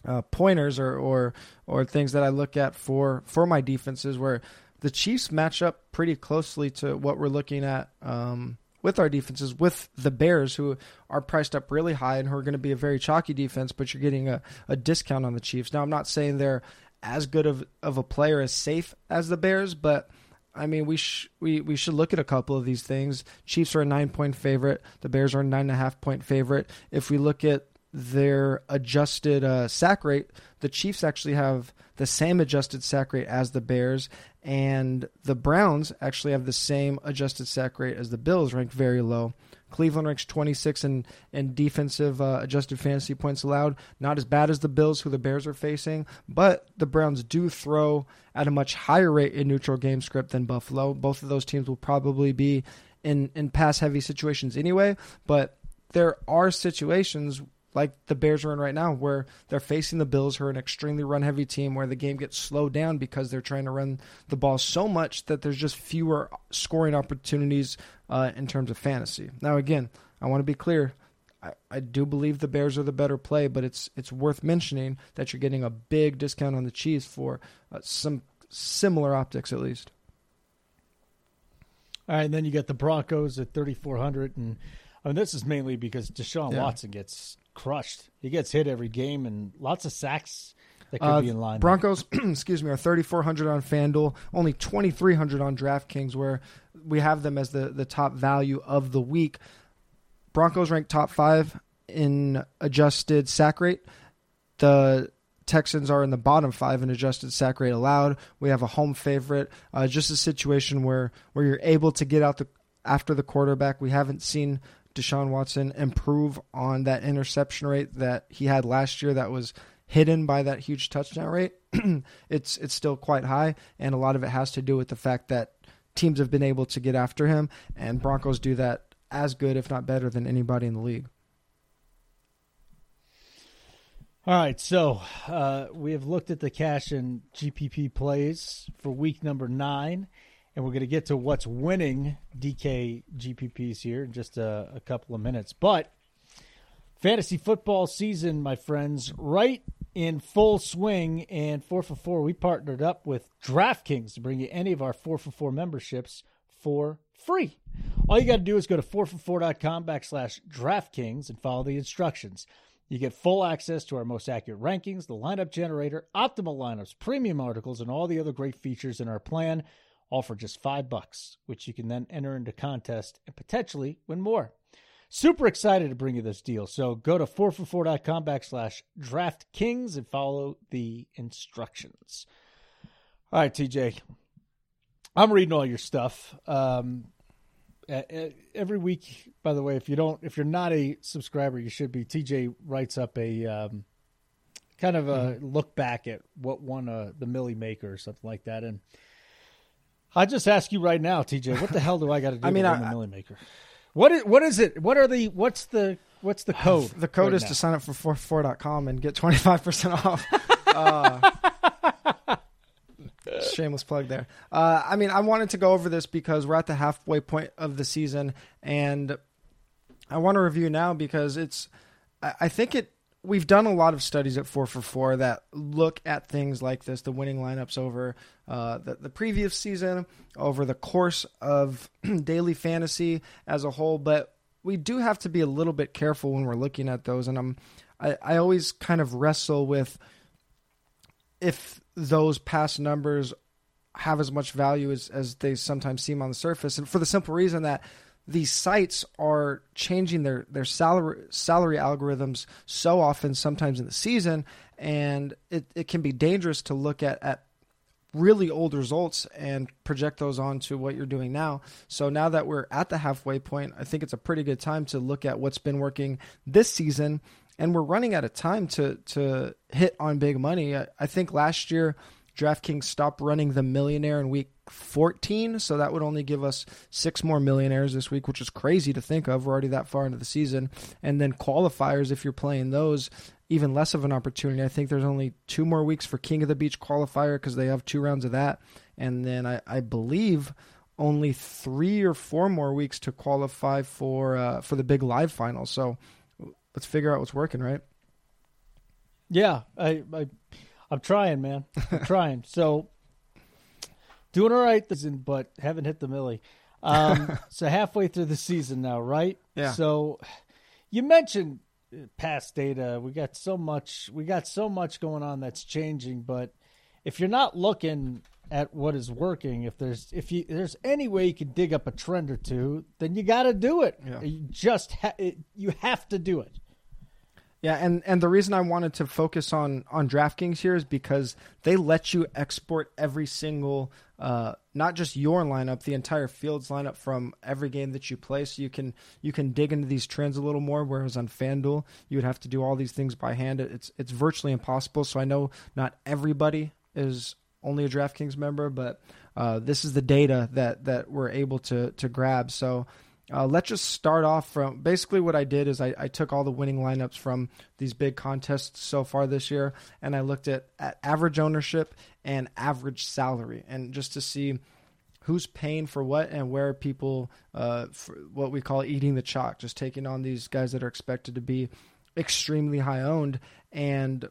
uh, pointers or, or or things that I look at for for my defenses where the Chiefs match up pretty closely to what we're looking at um, with our defenses with the Bears, who are priced up really high and who are going to be a very chalky defense, but you're getting a, a discount on the Chiefs. Now, I'm not saying they're as good of, of a player as safe as the Bears, but I mean, we sh- we we should look at a couple of these things. Chiefs are a nine point favorite. The Bears are a nine and a half point favorite. If we look at their adjusted uh, sack rate, the Chiefs actually have the same adjusted sack rate as the Bears, and the Browns actually have the same adjusted sack rate as the Bills, ranked very low. Cleveland ranks 26 in, in defensive uh, adjusted fantasy points allowed. Not as bad as the Bills, who the Bears are facing, but the Browns do throw at a much higher rate in neutral game script than Buffalo. Both of those teams will probably be in, in pass heavy situations anyway, but there are situations like the Bears are in right now, where they're facing the Bills, who are an extremely run heavy team, where the game gets slowed down because they're trying to run the ball so much that there's just fewer scoring opportunities uh, in terms of fantasy. Now, again, I want to be clear. I, I do believe the Bears are the better play, but it's it's worth mentioning that you're getting a big discount on the Chiefs for uh, some similar optics, at least. All right, and then you get the Broncos at 3,400, and I mean, this is mainly because Deshaun yeah. Watson gets crushed. He gets hit every game and lots of sacks that could uh, be in line. Broncos, [CLEARS THROAT] excuse me, are 3,400 on FanDuel, only 2,300 on DraftKings, where we have them as the, the top value of the week. Broncos rank top five in adjusted sack rate. The Texans are in the bottom five in adjusted sack rate allowed. We have a home favorite, uh, just a situation where where you're able to get out the after the quarterback. We haven't seen Deshaun Watson improve on that interception rate that he had last year that was hidden by that huge touchdown rate. [CLEARS THROAT] it's it's still quite high and a lot of it has to do with the fact that teams have been able to get after him and Broncos do that as good if not better than anybody in the league. All right, so uh, we have looked at the cash and GPP plays for week number nine and we're going to get to what's winning DK GPPs here in just a, a, couple of minutes. But fantasy football season, my friends, right in full swing. And four for four, we partnered up with DraftKings to bring you any of our four for four memberships for free. All you got to do is go to 4for4.com backslash DraftKings and follow the instructions. You get full access to our most accurate rankings, the lineup generator, optimal lineups, premium articles, and all the other great features in our plan all for just five bucks, which you can then enter into contest and potentially win more. Super excited to bring you this deal. So go to 4for4.com backslash DraftKings and follow the instructions. All right, TJ. I'm reading all your stuff. Um, every week, by the way, if you don't, if you're not a subscriber, you should be. TJ writes up a um, kind of a mm-hmm. look back at what won uh, the Millie Maker or something like that, and I just ask you right now, TJ. What the hell do I got to [LAUGHS] do? I mean, to win I, the Millie Maker. What is what is it? What are the what's the what's the [SIGHS] code? The code right is now? to sign up for 4for4.com and get 25% off. [LAUGHS] uh, shameless plug there. Uh, I mean, I wanted to go over this because we're at the halfway point of the season and I want to review now because it's I think it we've done a lot of studies at 4 for 4 that look at things like this the winning lineups over uh, the, the previous season over the course of [CLEARS THROAT] daily fantasy as a whole but we do have to be a little bit careful when we're looking at those and i'm I, I always kind of wrestle with if those past numbers have as much value as, as they sometimes seem on the surface and for the simple reason that these sites are changing their their salary salary algorithms so often sometimes in the season and it, it can be dangerous to look at, at really old results and project those onto what you're doing now. So now that we're at the halfway point, I think it's a pretty good time to look at what's been working this season and we're running out of time to to hit on big money. I, I think last year DraftKings stopped running the millionaire in week 14, so that would only give us six more millionaires this week, which is crazy to think of. We're already that far into the season. And then qualifiers, if you're playing those, even less of an opportunity. I think there's only two more weeks for King of the Beach qualifier because they have two rounds of that. And then I, I, believe only three or four more weeks to qualify for uh, for the big live final. So let's figure out what's working, right? Yeah, I, I I'm trying, man. I'm trying. So doing all right, but haven't hit the millie. Um, [LAUGHS] so halfway through the season now, right? Yeah. So you mentioned uh, past data. We got so much. We got so much going on that's changing. But if you're not looking at what is working, if there's if you there's any way you can dig up a trend or two, then you got to do it. Yeah. You just ha- it, you have to do it. Yeah, and and the reason I wanted to focus on on DraftKings here is because they let you export every single, uh, not just your lineup, the entire field's lineup from every game that you play. So you can you can dig into these trends a little more. Whereas on FanDuel, you would have to do all these things by hand. It's it's virtually impossible. So I know not everybody is only a DraftKings member, but uh, this is the data that that we're able to to grab. So. Uh, let's just start off from basically what I did is I, I took all the winning lineups from these big contests so far this year, and I looked at, at average ownership and average salary, and just to see who's paying for what and where people uh, what we call eating the chalk, just taking on these guys that are expected to be extremely high owned, and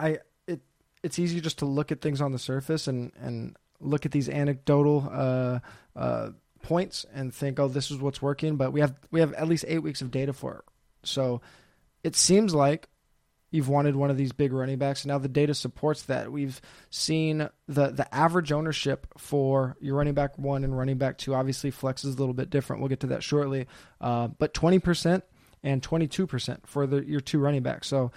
I it it's easy just to look at things on the surface and and look at these anecdotal uh, uh, points and think, oh, this is what's working. But we have we have at least eight weeks of data for it, so it seems like you've wanted one of these big running backs. And now the data supports that. We've seen the the average ownership for your running back one and running back two obviously flex is a little bit different. We'll get to that shortly. Uh, but twenty percent and twenty two percent for the your two running backs. So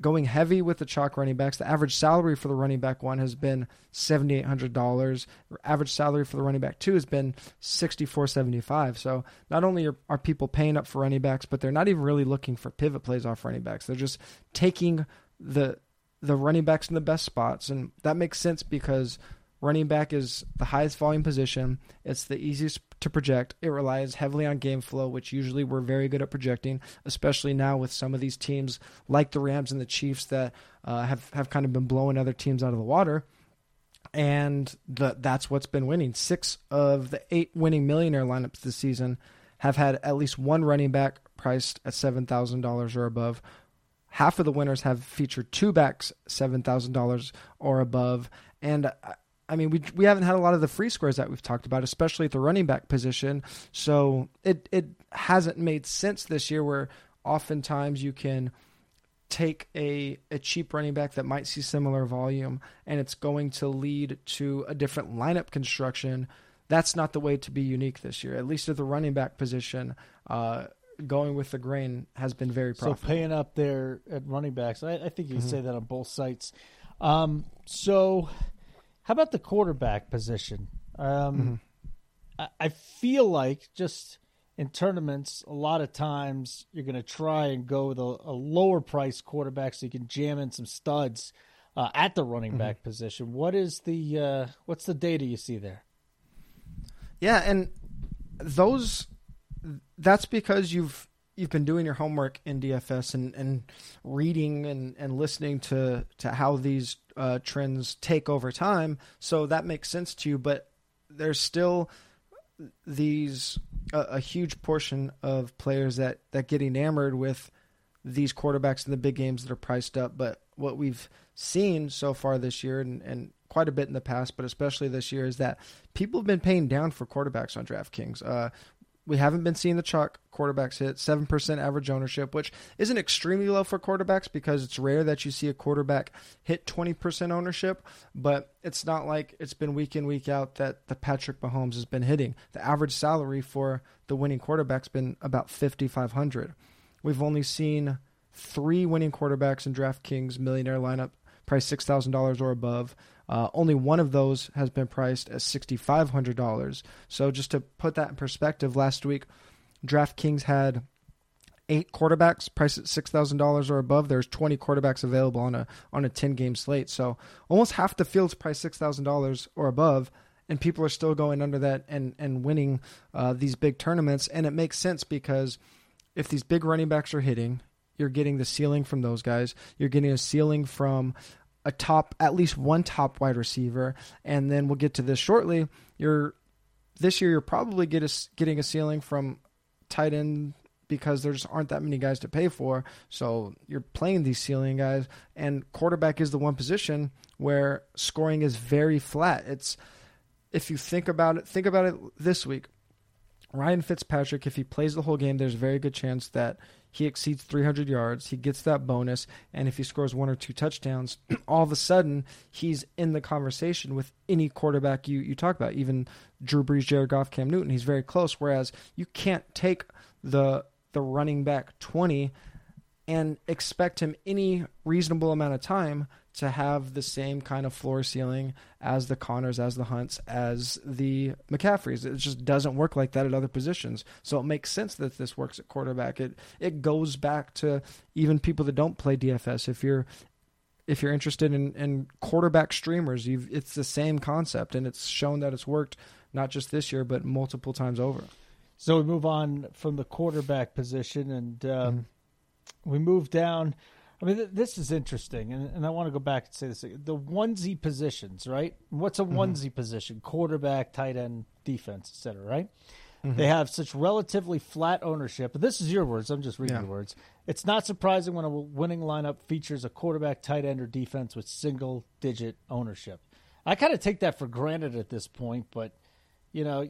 going heavy with the chalk running backs. The average salary for the running back one has been seventy eight hundred dollars. Average salary for the running back two has been sixty four seventy five. So not only are, are people paying up for running backs, but they're not even really looking for pivot plays off running backs. They're just taking the the running backs in the best spots, and that makes sense because running back is the highest volume position. It's the easiest to project. It relies heavily on game flow, which usually we're very good at projecting, especially now with some of these teams like the Rams and the Chiefs that uh, have have kind of been blowing other teams out of the water. And the, that's what's been winning. Six of the eight winning millionaire lineups this season have had at least one running back priced at seven thousand dollars or above. Half of the winners have featured two backs seven thousand dollars or above, and uh, I mean, we we haven't had a lot of the free squares that we've talked about, especially at the running back position. So it it hasn't made sense this year, where oftentimes you can take a a cheap running back that might see similar volume, and it's going to lead to a different lineup construction. That's not the way to be unique this year, at least at the running back position. Uh, going with the grain has been very profitable. So paying up there at running backs, I, I think you Mm-hmm. say that on both sites. Um, so, how about the quarterback position? Um, Mm-hmm. I, I feel like just in tournaments, a lot of times you're going to try and go with a, a lower price quarterback so you can jam in some studs uh, at the running Mm-hmm. back position. What is the uh, what's the data you see there? Yeah, and those that's because you've you've been doing your homework in DFS and, and reading and, and listening to to how these uh, trends take over time. So that makes sense to you, but there's still these a, a huge portion of players that that get enamored with these quarterbacks in the big games that are priced up. But what we've seen so far this year and, and quite a bit in the past, but especially this year, is that people have been paying down for quarterbacks on DraftKings. Uh, we haven't been seeing the chalk quarterbacks hit seven percent average ownership, which isn't extremely low for quarterbacks because it's rare that you see a quarterback hit twenty percent ownership. But it's not like it's been week in week out that the Patrick Mahomes has been hitting. The average salary for the winning quarterback's been about fifty five hundred. We've only seen three winning quarterbacks in DraftKings millionaire lineup priced six thousand dollars or above. Uh, only one of those has been priced at sixty five hundred dollars. So just to put that in perspective, last week DraftKings had eight quarterbacks priced at six thousand dollars or above. There's twenty quarterbacks available on a on a ten game slate. So almost half the field's priced six thousand dollars or above, and people are still going under that and and winning uh, these big tournaments. And it makes sense because if these big running backs are hitting, you're getting the ceiling from those guys. You're getting a ceiling from a top, at least one top wide receiver, and then we'll get to this shortly. You're this year you're probably get a, getting a ceiling from tight end because there just aren't that many guys to pay for. So you're playing these ceiling guys, and quarterback is the one position where scoring is very flat. It's if you think about it, think about it this week. Ryan Fitzpatrick, if he plays the whole game, there's a very good chance that he exceeds 300 yards. He gets that bonus, and if he scores one or two touchdowns, [CLEARS THROAT] all of a sudden he's in the conversation with any quarterback you you talk about, even Drew Brees, Jared Goff, Cam Newton. He's very close. Whereas you can't take the the running back 20 and expect him any reasonable amount of time to have the same kind of floor ceiling as the Conners, as the Hunts, as the McCaffreys. It just doesn't work like that at other positions. So it makes sense that this works at quarterback. It it goes back to even people that don't play DFS. If you're if you're interested in, in quarterback streamers, you've it's the same concept, and it's shown that it's worked not just this year but multiple times over. So we move on from the quarterback position, and um, mm-hmm we move down. I mean, th- this is interesting, and, and I want to go back and say this: the onesie positions, right? What's a mm-hmm. onesie position? Quarterback, tight end, defense, etc. Right? Mm-hmm. They have such relatively flat ownership. But this is your words. I'm just reading yeah. your words. It's not surprising when a winning lineup features a quarterback, tight end, or defense with single-digit ownership. I kind of take that for granted at this point, but you know,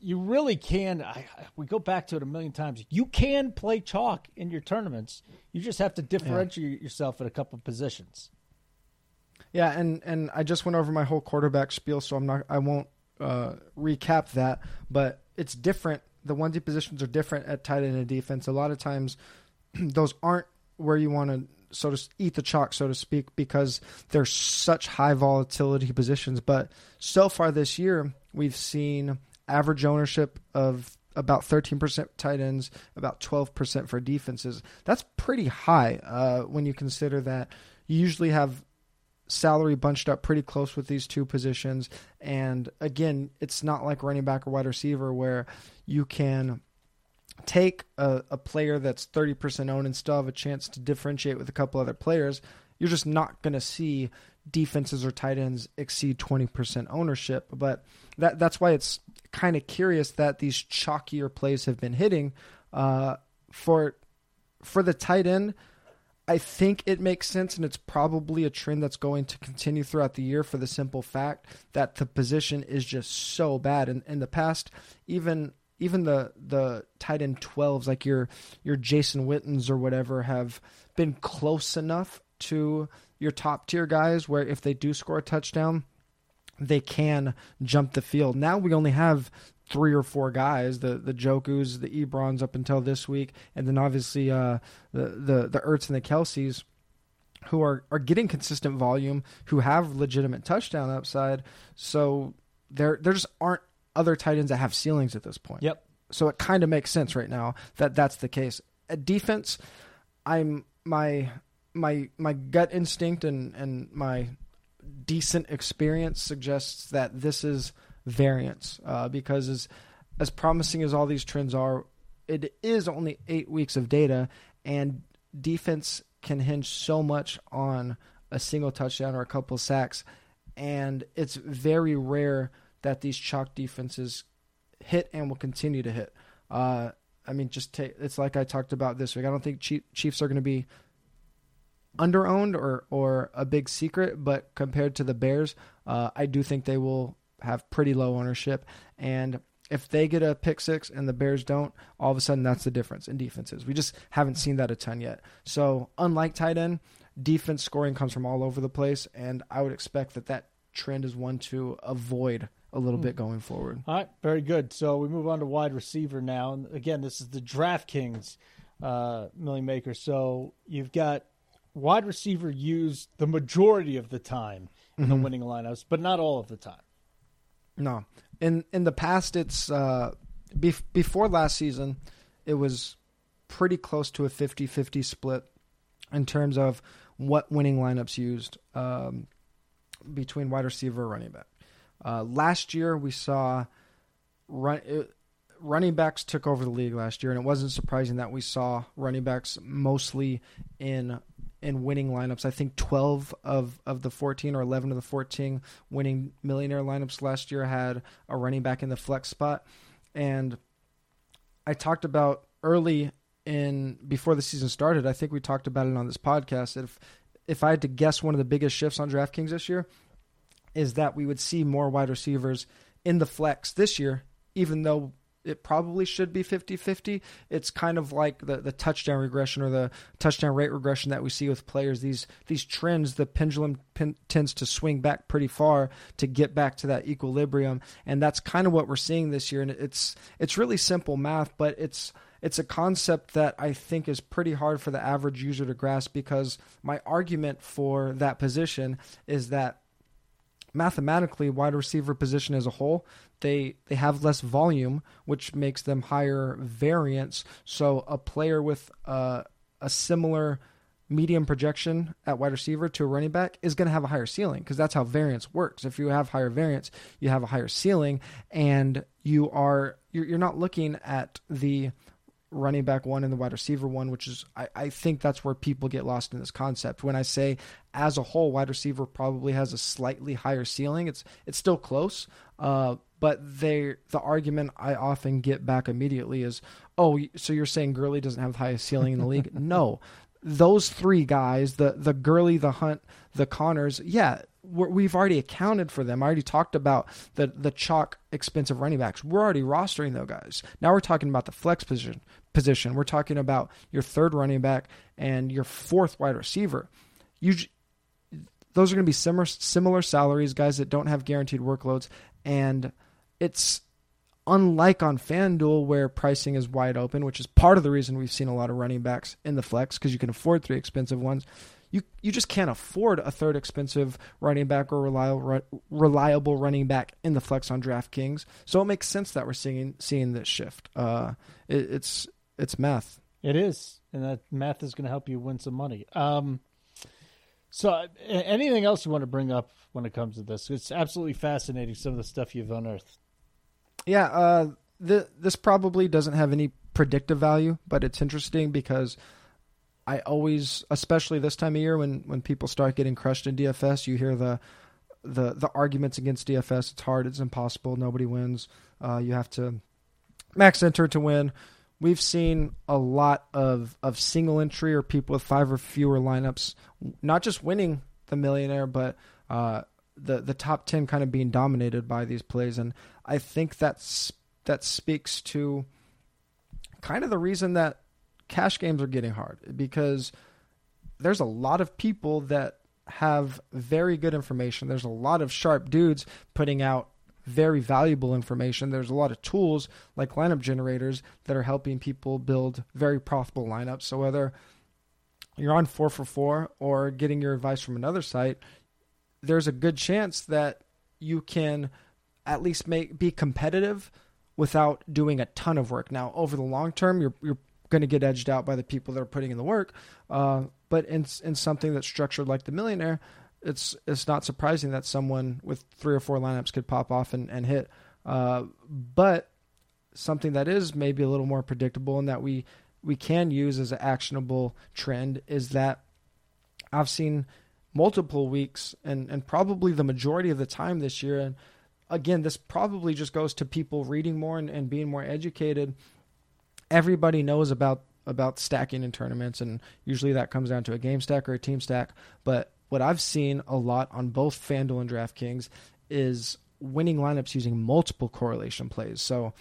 you really can. I, we go back to it a million times. You can play chalk in your tournaments. You just have to differentiate yeah. yourself at a couple positions. Yeah, and and I just went over my whole quarterback spiel, so I'm not. I won't uh, recap that, but it's different. The onesie positions are different at tight end and defense. A lot of times, [CLEARS THROAT] those aren't where you want to so to eat the chalk, so to speak, because they're such high volatility positions. But so far this year, we've seen average ownership of about 13% tight ends, about 12% for defenses. That's pretty high uh, when you consider that you usually have salary bunched up pretty close with these two positions. And again, it's not like running back or wide receiver where you can take a, a player that's 30% owned and still have a chance to differentiate with a couple other players. You're just not going to see defenses or tight ends exceed 20% ownership. But that that's why it's kind of curious that these chalkier plays have been hitting. Uh, for for the tight end, I think it makes sense, and it's probably a trend that's going to continue throughout the year for the simple fact that the position is just so bad. And in the past, even even the the tight end twelves, like your your Jason Wittens or whatever, have been close enough to your top tier guys where if they do score a touchdown, they can jump the field. Now we only have three or four guys the the Njokus, the Ebrons up until this week, and then obviously uh, the the the Ertz and the Kelces who are are getting consistent volume, who have legitimate touchdown upside. So there there just aren't other tight ends that have ceilings at this point. Yep. So it kind of makes sense right now that that's the case. At defense, I'm my my my gut instinct and and my decent experience suggests that this is variance uh, because as as promising as all these trends are, it is only eight weeks of data, and defense can hinge so much on a single touchdown or a couple sacks, and it's very rare that these chalk defenses hit and will continue to hit. Uh, I mean, just take it's like I talked about this week. I don't think Chiefs are going to be underowned or or a big secret, but compared to the Bears, uh, I do think they will have pretty low ownership. And if they get a pick six and the Bears don't, all of a sudden that's the difference in defenses. We just haven't seen that a ton yet. So unlike tight end, defense scoring comes from all over the place, and I would expect that that trend is one to avoid a little bit going forward. All right, very good. So we move on to wide receiver now, and again, this is the DraftKings uh, million maker. So you've got wide receiver used the majority of the time in mm-hmm. the winning lineups, but not all of the time. No, in in the past, it's uh, be- before last season, it was pretty close to a 50-50 split in terms of what winning lineups used um, between wide receiver and running back. Uh, last year, we saw run. It, running backs took over the league last year, and it wasn't surprising that we saw running backs mostly in in winning lineups. I think 12 of, of the 14 or 11 of the 14 winning millionaire lineups last year had a running back in the flex spot. And I talked about early in before the season started, I think we talked about it on this podcast. If if I had to guess one of the biggest shifts on DraftKings this year is that we would see more wide receivers in the flex this year, even though it probably should be 50-50 it's kind of like the, the touchdown regression or the touchdown rate regression that we see with players. These these trends the pendulum pin, tends to swing back pretty far to get back to that equilibrium. And that's kind of what we're seeing this year. And it's it's really simple math but it's it's a concept that I think is pretty hard for the average user to grasp because my argument for that position is that mathematically wide receiver position as a whole they they have less volume which makes them higher variance. So a player with uh, a similar medium projection at wide receiver to a running back is going to have a higher ceiling because that's how variance works. If you have higher variance you have a higher ceiling and you are you're, you're not looking at the running back one and the wide receiver one, which is I, I think that's where people get lost in this concept. When I say as a whole, wide receiver probably has a slightly higher ceiling. It's it's still close, uh, but they the argument I often get back immediately is, oh, so you're saying Gurley doesn't have the highest ceiling in the league? [LAUGHS] no, those three guys, the the Gurley, the Hunt, the Conners, yeah, we've already accounted for them. I already talked about the the chalk expensive running backs. We're already rostering those guys. Now we're talking about the flex position. Position. We're talking about your third running back and your fourth wide receiver. You, those are going to be similar similar salaries, guys that don't have guaranteed workloads, and it's unlike on FanDuel where pricing is wide open, which is part of the reason we've seen a lot of running backs in the flex because you can afford three expensive ones you you just can't afford a third expensive running back or reliable reliable running back in the flex on DraftKings. So it makes sense that we're seeing seeing this shift. Uh, it, it's it's math. It is, and that math is going to help you win some money. Um, so, anything else you want to bring up when it comes to this? It's absolutely fascinating some of the stuff you've unearthed. Yeah, uh, the, this probably doesn't have any predictive value, but it's interesting because I always, especially this time of year when when people start getting crushed in DFS, you hear the the the arguments against DFS. It's hard. It's impossible. Nobody wins. Uh, you have to max enter to win. We've seen a lot of of single entry or people with five or fewer lineups, not just winning the millionaire, but uh, the the top ten kind of being dominated by these plays. And I think that's that speaks to kind of the reason that cash games are getting hard because there's a lot of people that have very good information. There's a lot of sharp dudes putting out very valuable information. There's a lot of tools like lineup generators that are helping people build very profitable lineups. So whether you're on 4 for 4 or getting your advice from another site, there's a good chance that you can at least make be competitive without doing a ton of work. Now, over the long term, you're you're going to get edged out by the people that are putting in the work. Uh, but in in something that's structured like the millionaire, it's it's not surprising that someone with three or four lineups could pop off and, and hit. Uh, but something that is maybe a little more predictable and that we we can use as an actionable trend is that I've seen multiple weeks and and probably the majority of the time this year and again this probably just goes to people reading more and, and being more educated everybody knows about about stacking in tournaments, and usually that comes down to a game stack or a team stack. But what I've seen a lot on both FanDuel and DraftKings is winning lineups using multiple correlation plays. So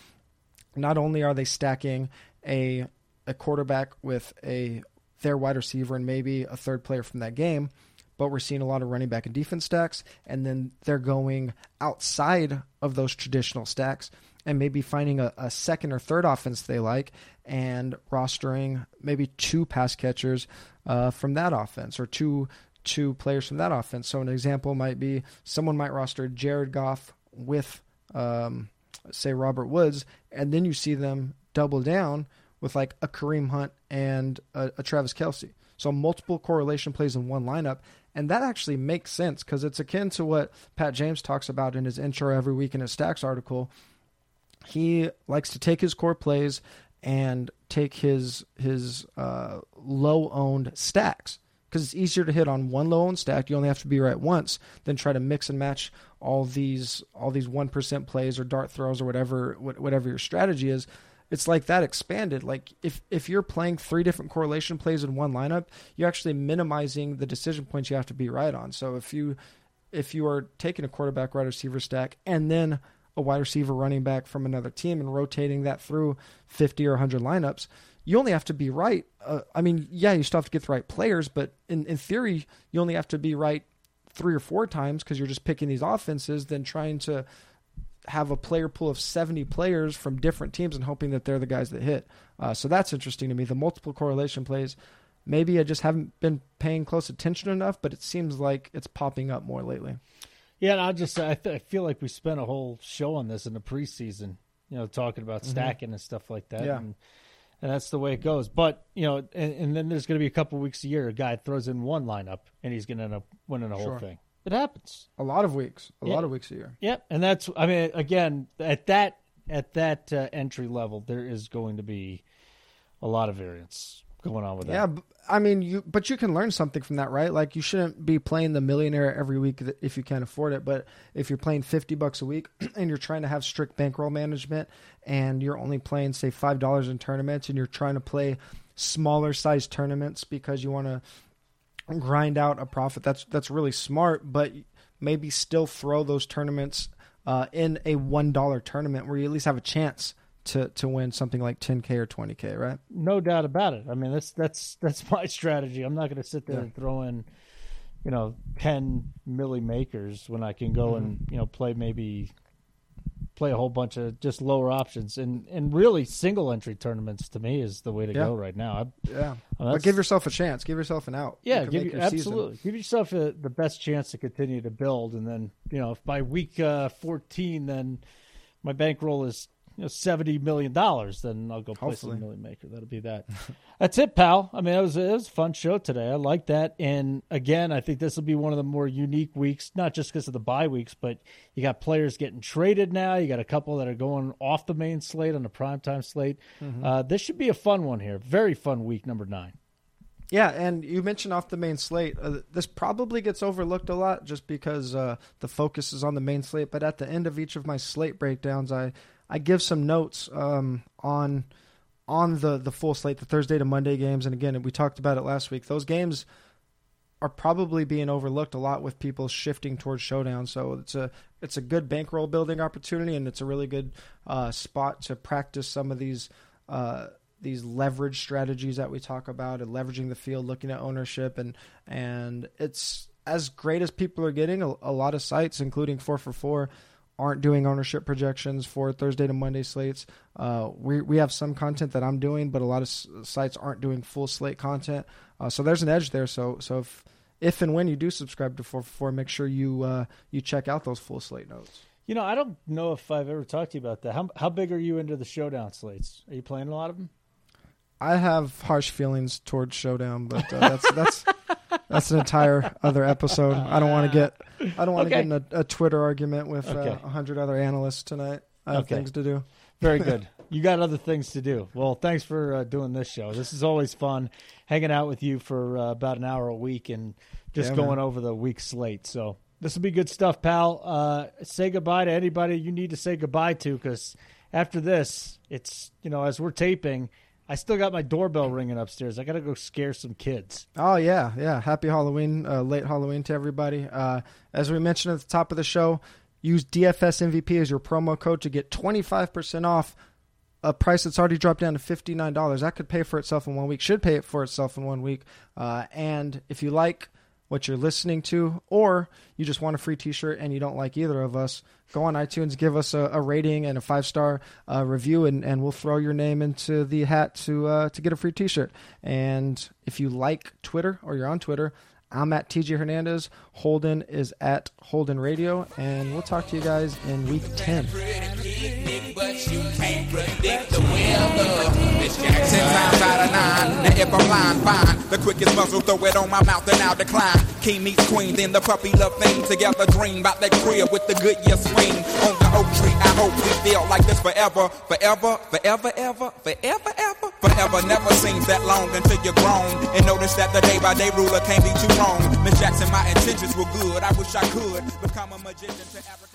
not only are they stacking a a quarterback with a their wide receiver and maybe a third player from that game, but we're seeing a lot of running back and defense stacks, and then they're going outside of those traditional stacks and maybe finding a, a second or third offense they like and rostering maybe two pass catchers uh, from that offense or two two players from that offense. So an example might be someone might roster Jared Goff with um, say Robert Woods, and then you see them double down with like a Kareem Hunt and a, a Travis Kelce. So multiple correlation plays in one lineup, and that actually makes sense because it's akin to what Pat James talks about in his intro every week in his stacks article he likes to take his core plays and take his his uh, low owned stacks because it's easier to hit on one low owned stack. You only have to be right once than try to mix and match all these all these one percent plays or dart throws or whatever whatever your strategy is. It's like that expanded. Like if if you're playing three different correlation plays in one lineup, you're actually minimizing the decision points you have to be right on. So if you if you are taking a quarterback wide receiver stack and then a wide receiver running back from another team and rotating that through 50 or 100 lineups, you only have to be right. Uh, I mean, yeah, you still have to get the right players, but in, in theory, you only have to be right three or four times because you're just picking these offenses than trying to have a player pool of 70 players from different teams and hoping that they're the guys that hit. Uh, so that's interesting to me. The multiple correlation plays, maybe I just haven't been paying close attention enough, but it seems like it's popping up more lately. Yeah, and I'll just say I, th- I feel like we spent a whole show on this in the preseason, you know, talking about Mm-hmm. stacking and stuff like that. Yeah. And, and that's the way it goes. But, you know, and, and then there's going to be a couple weeks a year, a guy throws in one lineup and he's going to end up winning the whole thing. It happens. A lot of weeks, a Yeah. lot of weeks a year. Yep, and that's I mean again at that at that uh, entry level there is going to be a lot of variance going on with that. Yeah, I mean, you but you can learn something from that, right? Like you shouldn't be playing the millionaire every week if you can't afford it. But if you're playing fifty bucks a week [CLEARS THROAT] and you're trying to have strict bankroll management, and you're only playing say five dollars in tournaments, and you're trying to play smaller size tournaments because you want to grind out a profit, that's that's really smart. But maybe still throw those tournaments uh, in a one dollar tournament where you at least have a chance. To, to win something like 10k or 20k, right? No doubt about it. I mean that's that's that's [LAUGHS] my strategy. I'm not going to sit there Yeah. and throw in you know 10 milli makers when I can go Mm-hmm. and you know play maybe play a whole bunch of just lower options and and really single entry tournaments to me is the way to Yeah. go right now. I, Yeah, Well, but give yourself a chance. Give yourself an out. Yeah, You give you, your season. absolutely. Give yourself a, the best chance to continue to build, and then you know if by week uh, fourteen, then my bankroll is you know seventy million dollars, then I'll go play Hopefully. some million maker. That'll be that. [LAUGHS] That's it, pal. I mean, it was it was a fun show today. I like that, and again, I think this will be one of the more unique weeks, not just because of the bye weeks, but you got players getting traded now. You got a couple that are going off the main slate on the primetime slate. Mm-hmm. Uh, this should be a fun one here. Very fun week number nine. Yeah, and you mentioned off the main slate. Uh, this probably gets overlooked a lot just because uh, the focus is on the main slate. But at the end of each of my slate breakdowns, I I give some notes um, on on the the full slate, the Thursday to Monday games. And again, we talked about it last week. Those games are probably being overlooked a lot with people shifting towards showdown. So it's a it's a good bankroll building opportunity, and it's a really good uh, spot to practice some of these uh, these leverage strategies that we talk about, and leveraging the field, looking at ownership, and and it's as great as people are getting. A, a lot of sites, including four for four. Aren't doing ownership projections for Thursday to Monday slates. Uh, we we have some content that I'm doing, but a lot of s- sites aren't doing full slate content. Uh, so there's an edge there. So so if if and when you do subscribe to 4for4, make sure you uh, you check out those full slate notes. You know, I don't know if I've ever talked to you about that. How how big are you into the showdown slates? Are you playing a lot of them? I have harsh feelings towards Showdown, but uh, that's that's that's an entire other episode. I don't want to get I don't want to Okay. get in a, a Twitter argument with uh, Okay. a hundred other analysts tonight. I have Okay. things to do. Very good. [LAUGHS] you got other things to do. Well, thanks for uh, doing this show. This is always fun, hanging out with you for uh, about an hour a week and just Yeah, going man. over the week slate. So this will be good stuff, pal. Uh, say goodbye to anybody you need to say goodbye to, because after this, it's you know as we're taping, I still got my doorbell ringing upstairs. I got to go scare some kids. Oh yeah, yeah. Happy Halloween, uh, late Halloween to everybody. Uh, as we mentioned at the top of the show, use DFS MVP as your promo code to get twenty five percent off a price that's already dropped down to fifty nine dollars. That could pay for itself in one week. Should pay it for itself in one week. Uh, and if you like what you're listening to, or you just want a free T-shirt and you don't like either of us, go on iTunes, give us a, a rating and a five star uh, review, and, and we'll throw your name into the hat to uh, to get a free T-shirt. And if you like Twitter or you're on Twitter, I'm at TJ Hernandez. Holden is at Holden Radio, and we'll talk to you guys in week ten. But you can't predict the weather. Miss Jackson times out of nine. Now if I'm lying, fine. The quickest muzzle, throw it on my mouth and I'll decline. King meets queen, then the puppy love thing. Together dream about that crib with the good year swing. On the oak tree, I hope we feel like this forever. Forever, forever, ever, forever, ever. Forever never seems that long until you're grown. And notice that the day by day ruler can't be too wrong. Miss Jackson, my intentions were good. I wish I could become a magician to abracadabra.